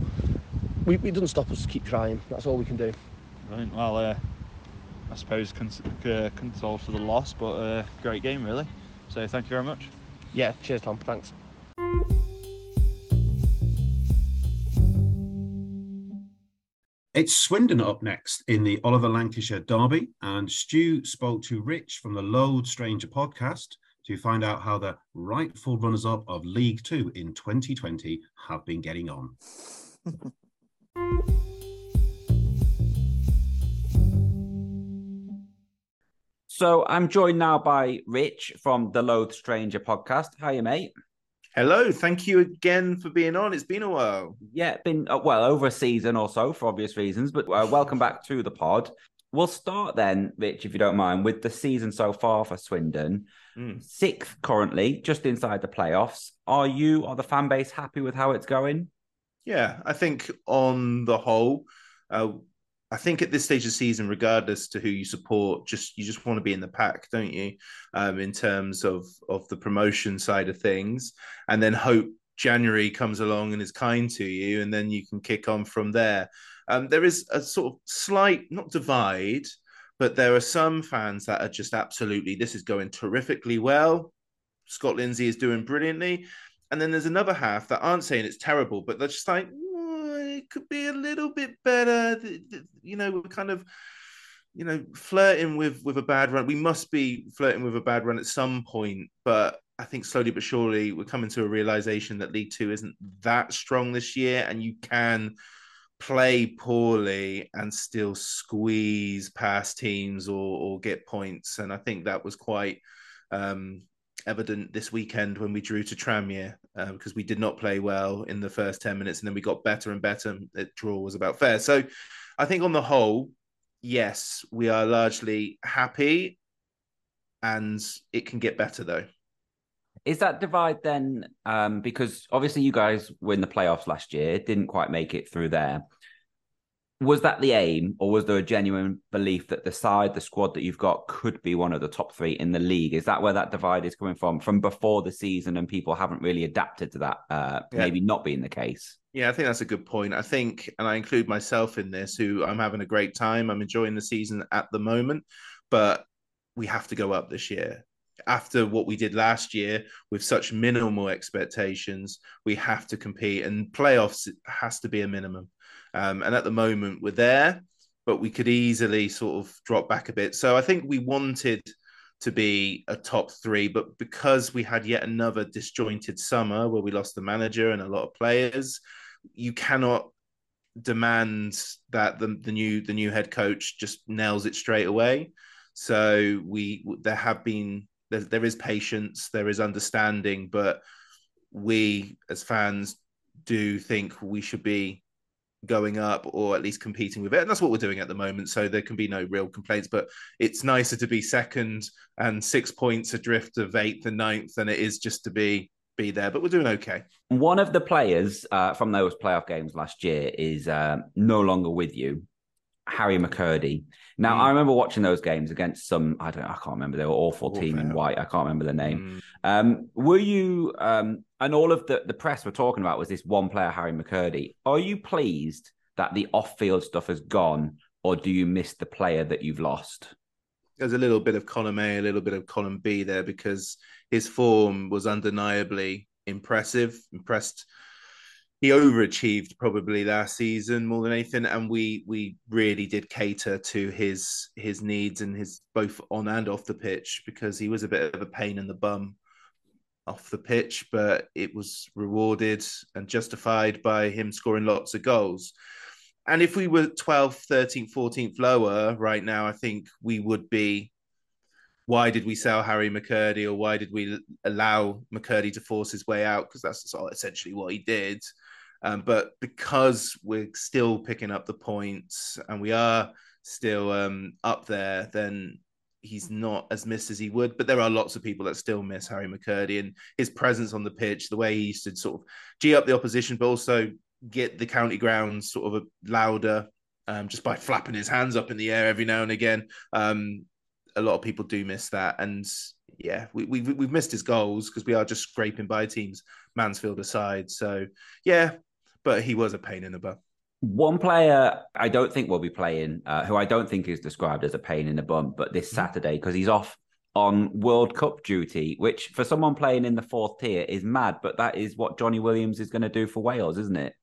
we, it doesn't stop us to keep trying. That's all we can do. Brilliant. Well, uh, I suppose cons- uh, console for the loss, but uh, great game, really. So thank you very much. Yeah, cheers, Tom. Thanks. It's Swindon up next in the Oliver Lancashire Derby, and Stu spoke to Rich from the Load Stranger podcast to find out how the rightful runners up of League Two in 2020 have been getting on. So I'm joined now by Rich from the Loathe Stranger podcast. Hiya, mate. Hello, thank you again for being on. It's been a while. Yeah, been uh, well over a season or so for obvious reasons, but uh, welcome back to the pod. We'll start then, Rich, if you don't mind, with the season so far for Swindon. Mm. Sixth currently, just inside the playoffs. Are you or the fan base happy with how it's going? Yeah, I think on the whole, uh, I think at this stage of season, regardless to who you support, just you just want to be in the pack, don't you? Um, in terms of of the promotion side of things, and then hope January comes along and is kind to you, and then you can kick on from there. Um, there is a sort of slight, not divide, but there are some fans that are just absolutely, this is going terrifically well. Scott Lindsey is doing brilliantly. And then there's another half that aren't saying it's terrible, but they're just like, could be a little bit better. You know, we're kind of, you know, flirting with with a bad run. We must be flirting with a bad run at some point, but I think slowly but surely we're coming to a realization that League Two isn't that strong this year, and you can play poorly and still squeeze past teams or, or get points. And I think that was quite um, evident this weekend when we drew to Tranmere uh, because we did not play well in the first 10 minutes and then we got better and better. The draw was about fair. So I think on the whole, yes, we are largely happy and it can get better though. Is that divide then? Um, because obviously you guys were in the playoffs last year, didn't quite make it through there. Was that the aim, or was there a genuine belief that the side, the squad that you've got, could be one of the top three in the league? Is that where that divide is coming from? From before the season, and people haven't really adapted to that, uh, yeah. maybe not being the case. Yeah, I think that's a good point. I think, and I include myself in this, who I'm having a great time. I'm enjoying the season at the moment, but we have to go up this year after what we did last year with such minimal expectations, we have to compete, and playoffs has to be a minimum. Um, and at the moment, we're there, but we could easily sort of drop back a bit. So I think we wanted to be a top three, but because we had yet another disjointed summer where we lost the manager and a lot of players, you cannot demand that the, the new the new head coach just nails it straight away. So we there have been there, there is patience, there is understanding, but we as fans do think we should be going up or at least competing with it. And that's what we're doing at the moment. So there can be no real complaints, but it's nicer to be second and six points adrift of eighth and ninth than it is just to be be there, but we're doing okay. One of the players uh, from those playoff games last year is uh, no longer with you. Harry McKirdy. Now, mm. I remember watching those games against some, I don't I can't remember, they were awful team in white. I can't remember the name. Mm. Um, were you, um, and all of the, the press were talking about was this one player, Harry McKirdy. Are you pleased that the off field stuff has gone, or do you miss the player that you've lost? There's a little bit of column A, a little bit of column B there because his form was undeniably impressive, impressed he overachieved probably last season more than anything, and we we really did cater to his his needs and his both on and off the pitch because he was a bit of a pain in the bum off the pitch, but it was rewarded and justified by him scoring lots of goals. And if we were 12th, 13th, 14th lower right now, I think we would be. Why did we sell Harry McKirdy or why did we allow McKirdy to force his way out? Because that's essentially what he did. Um, but because we're still picking up the points and we are still um, up there, then he's not as missed as he would. But there are lots of people that still miss Harry McKirdy and his presence on the pitch, the way he used to sort of g up the opposition, but also get the county ground sort of louder um, just by flapping his hands up in the air every now and again. Um, a lot of people do miss that, and yeah, we, we we've missed his goals because we are just scraping by teams, Mansfield aside. So yeah, but he was a pain in the butt. One player I don't think will be playing, uh, who I don't think is described as a pain in the bum, but this mm-hmm. Saturday because he's off on World Cup duty, which for someone playing in the fourth tier is mad, but that is what Jonny Williams is going to do for Wales, isn't it?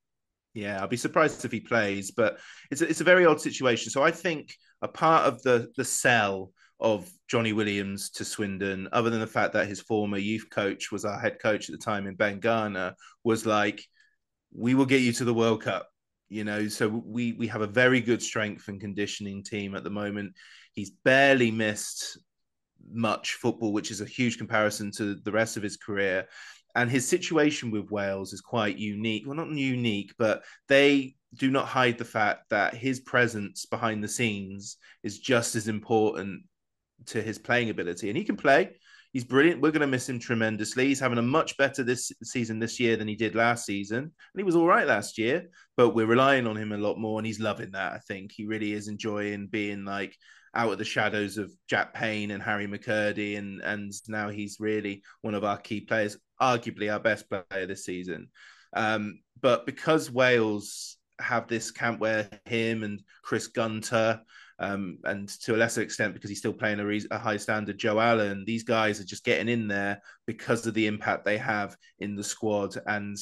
Yeah, I'll be surprised if he plays, but it's a, it's a very odd situation. So I think a part of the the sell of Jonny Williams to Swindon, other than the fact that his former youth coach was our head coach at the time in Ben Garner, was like we will get you to the World Cup. You know, so we we have a very good strength and conditioning team at the moment. He's barely missed much football, which is a huge comparison to the rest of his career. And his situation with Wales is quite unique. Well, not unique, but they do not hide the fact that his presence behind the scenes is just as important to his playing ability. And he can play, He's brilliant. We're going to miss him tremendously. He's having a much better this season this year than he did last season. And he was all right last year, but we're relying on him a lot more. And he's loving that. I think he really is enjoying being like out of the shadows of Jack Payne and Harry McKirdy. And, and now he's really one of our key players, arguably our best player this season. Um, but because Wales have this camp where him and Chris Gunter um, and to a lesser extent because he's still playing a, re- a, high standard. Joe Allen, these guys are just getting in there because of the impact they have in the squad. And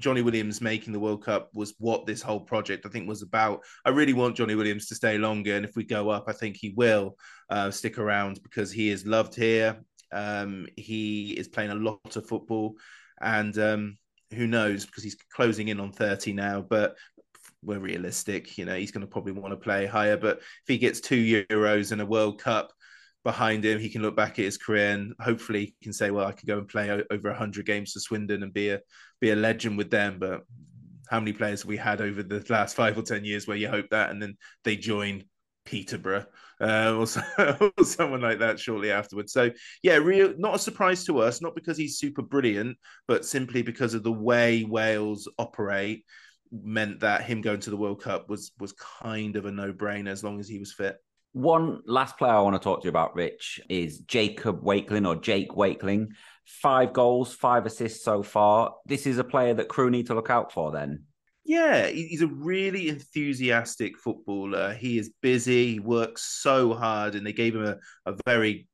Jonny Williams making the World Cup was what this whole project I think was about. I really want Jonny Williams to stay longer, and if we go up, I think he will uh, stick around because he is loved here. Um, he is playing a lot of football, and um, who knows because he's closing in on 30 now but we're realistic. You know, he's going to probably want to play higher. But if he gets two Euros and a World Cup behind him, he can look back at his career and hopefully he can say, "Well, I could go and play over hundred games for Swindon and be a be a legend with them." But how many players have we had over the last five or ten years where you hope that and then they join Peterborough uh, or, so, or, someone like that shortly afterwards. So yeah, real not a surprise to us, not because he's super brilliant, but simply because of the way Wales operate meant that him going to the World Cup was was kind of a no brainer as long as he was fit. One last player I want to talk to you about, Rich, is Jacob Wakeling or Jake Wakeling. Five goals, five assists so far. This is a player that Crewe need to look out for then. Yeah, he's a really enthusiastic footballer. He is busy, he works so hard, and they gave him a, a very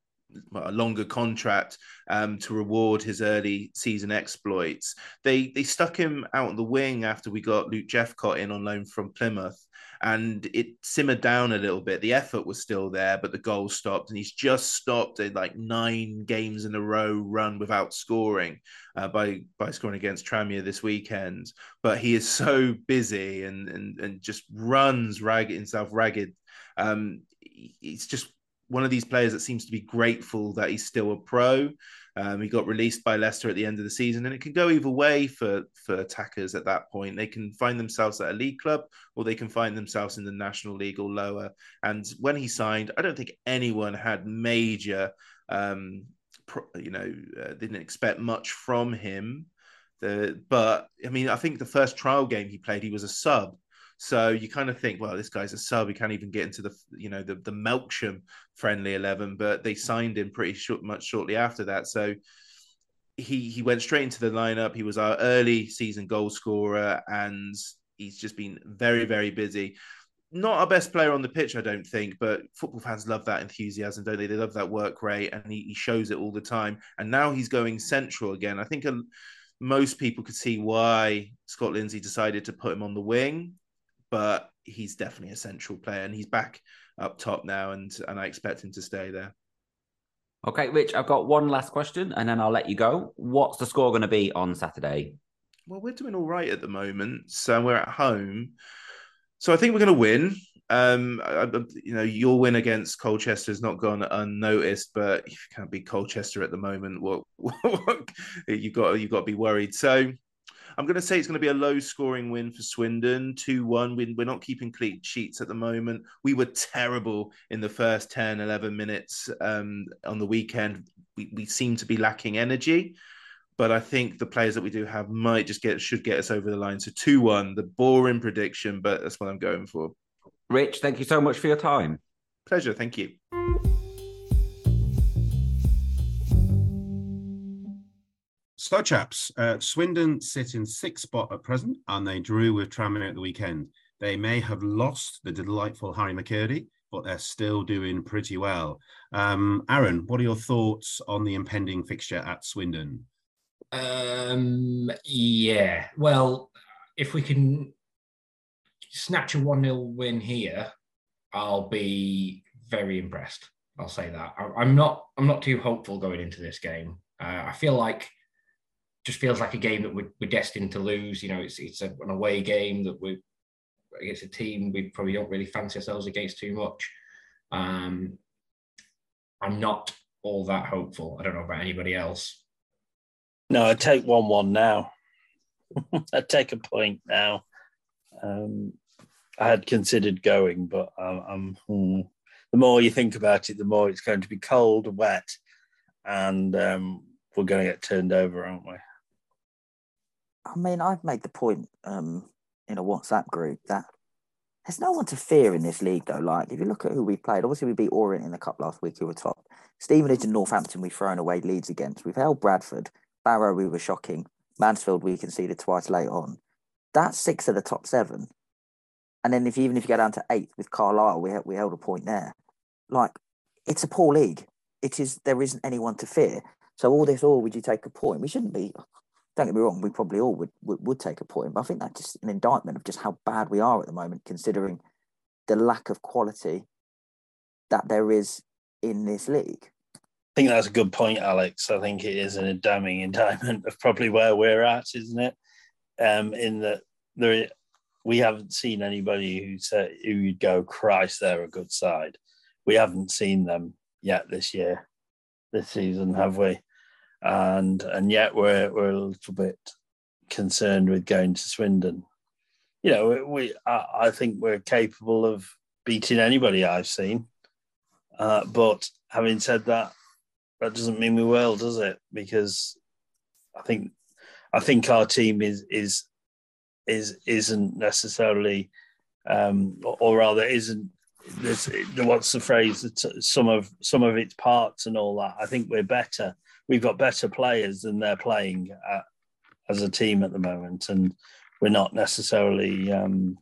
a longer contract um, to reward his early season exploits. They they stuck him out on the wing after we got Luke Jephcott in on loan from Plymouth, and it simmered down a little bit. The effort was still there, but the goal stopped, and he's just stopped a like nine games in a row run without scoring uh, by by scoring against Tranmere this weekend. But he is so busy and and and just runs ragged himself ragged. Um, it's just one of these players that seems to be grateful that he's still a pro. Um, he got released by Leicester at the end of the season, and it can go either way for for attackers at that point. They can find themselves at a league club, or they can find themselves in the National League or lower. And when he signed, I don't think anyone had major, um, pro, you know, uh, didn't expect much from him. The, but I mean, I think the first trial game he played, he was a sub. So you kind of think, well, this guy's a sub. He can't even get into the you know the the Melksham friendly eleven, but they signed him pretty short, much shortly after that. So he he went straight into the lineup. He was our early season goal scorer, and he's just been very very busy. Not our best player on the pitch, I don't think, but football fans love that enthusiasm, don't they? They love that work rate, and he, he shows it all the time. And now he's going central again. I think a, most people could see why Scott Lindsey decided to put him on the wing but he's definitely a central player and he's back up top now and and I expect him to stay there. Okay, Rich, I've got one last question and then I'll let you go. What's the score going to be on Saturday? Well, we're doing all right at the moment. So we're at home. So I think we're going to win. Um, I, you know, your win against Colchester has not gone unnoticed, but you can't beat Colchester at the moment, what, what you got you got to be worried. So I'm going to say it's going to be a low scoring win for Swindon, 2 1. We're not keeping clean sheets at the moment. We were terrible in the first 10, 11 minutes um, on the weekend. We, we seem to be lacking energy, but I think the players that we do have might just get, should get us over the line. So 2 1, the boring prediction, but that's what I'm going for. Rich, thank you so much for your time. Pleasure. Thank you. So, chaps, uh, Swindon sit in sixth spot at present, and they drew with Tranmere at the weekend. They may have lost the delightful Harry McKirdy, but they're still doing pretty well. Um, Aaron, what are your thoughts on the impending fixture at Swindon? Um, yeah, well, if we can snatch a 1 0 win here, I'll be very impressed. I'll say that. I, am not. I'm not too hopeful going into this game. Uh, I feel like just feels like a game that we're, we're destined to lose. You know, it's it's a, an away game that we against a team we probably don't really fancy ourselves against too much. Um, I'm not all that hopeful. I don't know about anybody else. No, I take one one now. I take a point now. Um, I had considered going, but I'm, I'm hmm. the more you think about it, the more it's going to be cold, and wet, and um, we're going to get turned over, aren't we? I mean, I've made the point um, in a WhatsApp group that there's no one to fear in this league, though. Like, if you look at who we played, obviously we beat Orient in the cup last week, who were top. Stevenage and Northampton, we've thrown away leads against. We've held Bradford. Barrow, we were shocking. Mansfield, we conceded twice late on. That's six of the top seven. And then if even if you go down to eighth with Carlisle, we we held a point there. Like, it's a poor league. It is. There isn't anyone to fear. So all this, oh, would you take a point? We shouldn't be. Don't get me wrong. We probably all would, would would take a point, but I think that's just an indictment of just how bad we are at the moment, considering the lack of quality that there is in this league. I think that's a good point, Alex. I think it is a damning indictment of probably where we're at, isn't it? Um, in that there, we haven't seen anybody who said who you'd go, Christ, they're a good side. We haven't seen them yet this year, this season, have we? And and yet we're we're a little bit concerned with going to Swindon. You know, we I, I think we're capable of beating anybody I've seen. Uh, but having said that, that doesn't mean we will, does it? Because I think I think our team is is is isn't necessarily, um, or rather, isn't. This, what's the phrase? Some of some of its parts and all that. I think we're better. We've got better players than they're playing at, as a team at the moment, and we're not necessarily um,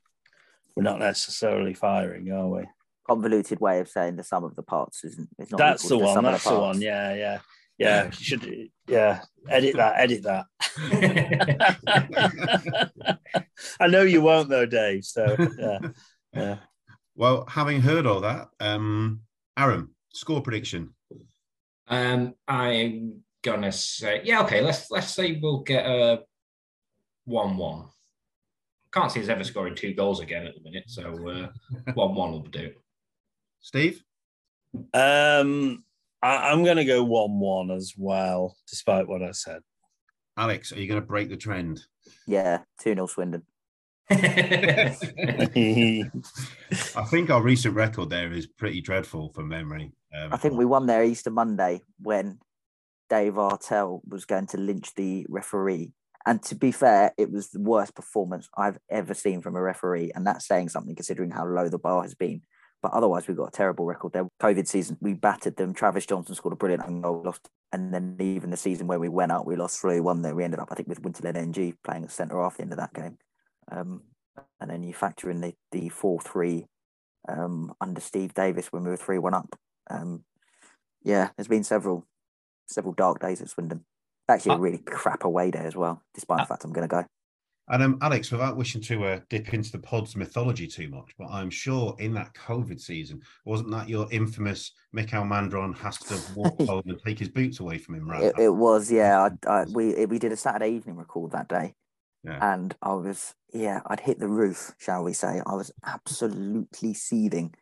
we're not necessarily firing, are we? Convoluted way of saying the sum of the parts isn't. It's not That's the one. That's the, the one. Yeah, yeah, yeah. Should yeah. Edit that. Edit that. I know you won't though, Dave. So yeah, yeah. Well, having heard all that, um, Aaron, score prediction. Um, I'm gonna say yeah. Okay, let's let's say we'll get a one-one. Can't see us ever scoring two goals again at the minute, so uh, one-one will do. Steve, um, I, am going to go one-one as well, despite what I said. Alex, are you going to break the trend? Yeah, 2 0 Swindon. I think our recent record there is pretty dreadful from memory. Um, I think we won there Easter Monday when Dave Artell was going to lynch the referee. And to be fair, it was the worst performance I've ever seen from a referee. And that's saying something considering how low the bar has been. But otherwise, we've got a terrible record there. COVID season, we battered them. Travis Johnson scored a brilliant goal, lost. And then even the season where we went up, we lost 3 1 there. We ended up, I think, with Wintle and Ng playing at centre half the end of that game. Um, and then you factor in the, the 4 3 um, under Steve Davis when we were 3 1 up. Um, yeah, there's been several several dark days at Swindon. Actually, a uh, really crap away day as well, despite the fact I'm going to go. And um, Alex, without wishing to uh, dip into the pod's mythology too much, but I'm sure in that COVID season, wasn't that your infamous Mikael Mandron has to walk home and take his boots away from him, right? It, it was, yeah. I, I, we we did a Saturday evening record that day, yeah. and I was, yeah, I'd hit the roof, shall we say? I was absolutely seething,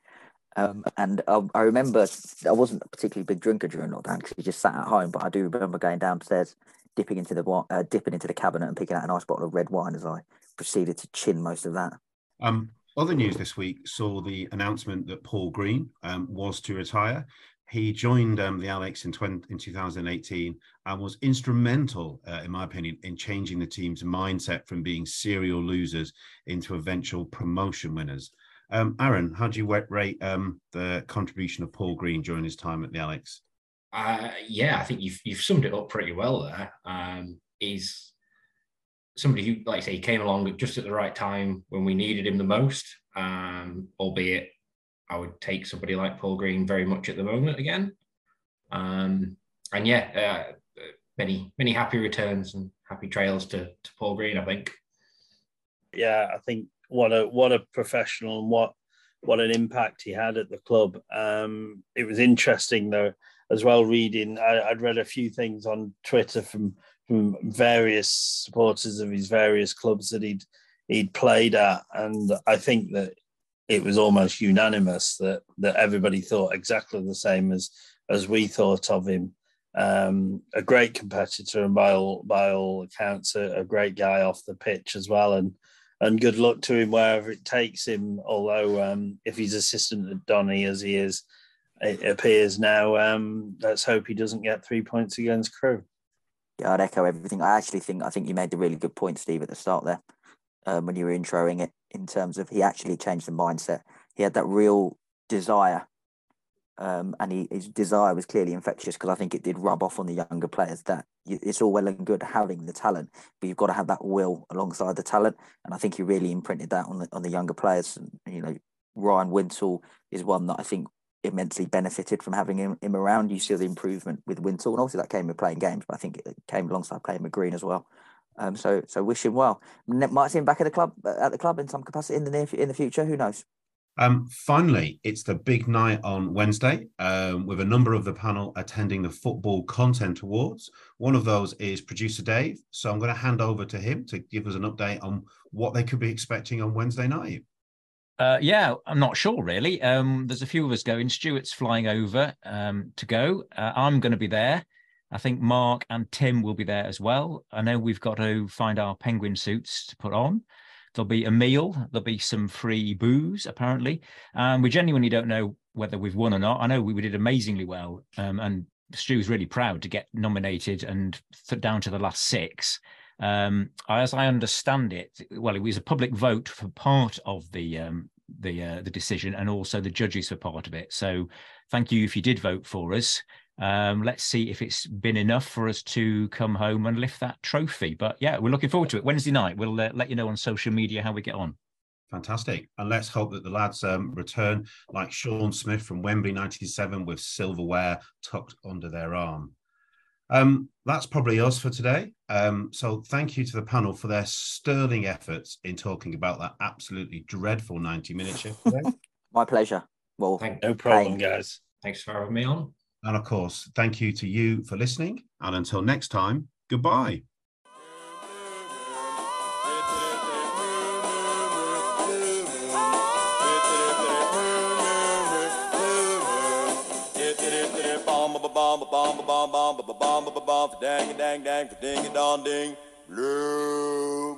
um, and I, I remember I wasn't a particularly big drinker during lockdown because I just sat at home, but I do remember going downstairs dipping into the uh, dipping into the cabinet and picking out a nice bottle of red wine as I proceeded to chin most of that. Um, other news this week saw the announcement that Paul Green um, was to retire. He joined um, the Alex in, 20, in 2018 and was instrumental, uh, in my opinion, in changing the team's mindset from being serial losers into eventual promotion winners. Um, Aaron, how do you rate um, the contribution of Paul Green during his time at the Alex? Uh, yeah, I think you've you've summed it up pretty well there. Um, he's somebody who, like I say, he came along just at the right time when we needed him the most. Um, albeit, I would take somebody like Paul Green very much at the moment again. Um, and yeah, uh, many many happy returns and happy trails to to Paul Green. I think. Yeah, I think what a what a professional and what what an impact he had at the club. Um, it was interesting though as well reading. I, would read a few things on Twitter from from various supporters of his various clubs that he'd he'd played at, and I think that it was almost unanimous that that everybody thought exactly the same as as we thought of him. Um, a great competitor, and by all by all accounts, a, a great guy off the pitch as well, and and good luck to him wherever it takes him. Although um, if he's assistant at Donny as he is, it appears now. Um, let's hope he doesn't get three points against Crewe. Yeah, I'd echo everything. I actually think I think you made a really good point, Steve, at the start there um, when you were introing it. In terms of he actually changed the mindset. He had that real desire, um, and he, his desire was clearly infectious because I think it did rub off on the younger players that it's all well and good having the talent, but you've got to have that will alongside the talent. And I think he really imprinted that on the on the younger players. You know, Ryan Wintle is one that I think immensely benefited from having him, him around. You see the improvement with Wintle, and obviously that came with playing games, but I think it came alongside playing with Green as well. Um, so so wish him well. Might see him back at the club at the club in some capacity in the near in the future. Who knows? Um, finally, it's the big night on Wednesday um, with a number of the panel attending the Football Content Awards. One of those is producer Dave. So I'm going to hand over to him to give us an update on what they could be expecting on Wednesday night. Uh, yeah, I'm not sure really. Um, there's a few of us going. Stuart's flying over um, to go. Uh, I'm going to be there. I think Mark and Tim will be there as well. I know we've got to find our penguin suits to put on. There'll be a meal. There'll be some free booze, apparently. Um, we genuinely don't know whether we've won or not. I know we, we did amazingly well, um, and Stu's really proud to get nominated and th- down to the last six. Um, as I understand it, well, it was a public vote for part of the um, the uh, the decision, and also the judges for part of it. So, thank you if you did vote for us. Um, let's see if it's been enough for us to come home and lift that trophy. But yeah, we're looking forward to it. Wednesday night, we'll uh, let you know on social media how we get on. Fantastic. And let's hope that the lads um, return like Shaun Smith from Wembley 97 with silverware tucked under their arm. Um, that's probably us for today. Um, so thank you to the panel for their sterling efforts in talking about that absolutely dreadful 90 minute shift. My pleasure. Well, Thank, no problem, guys. Thanks for having me on. And of course, thank you to you for listening. And until next time, goodbye. dang dang dang ding dong ding blue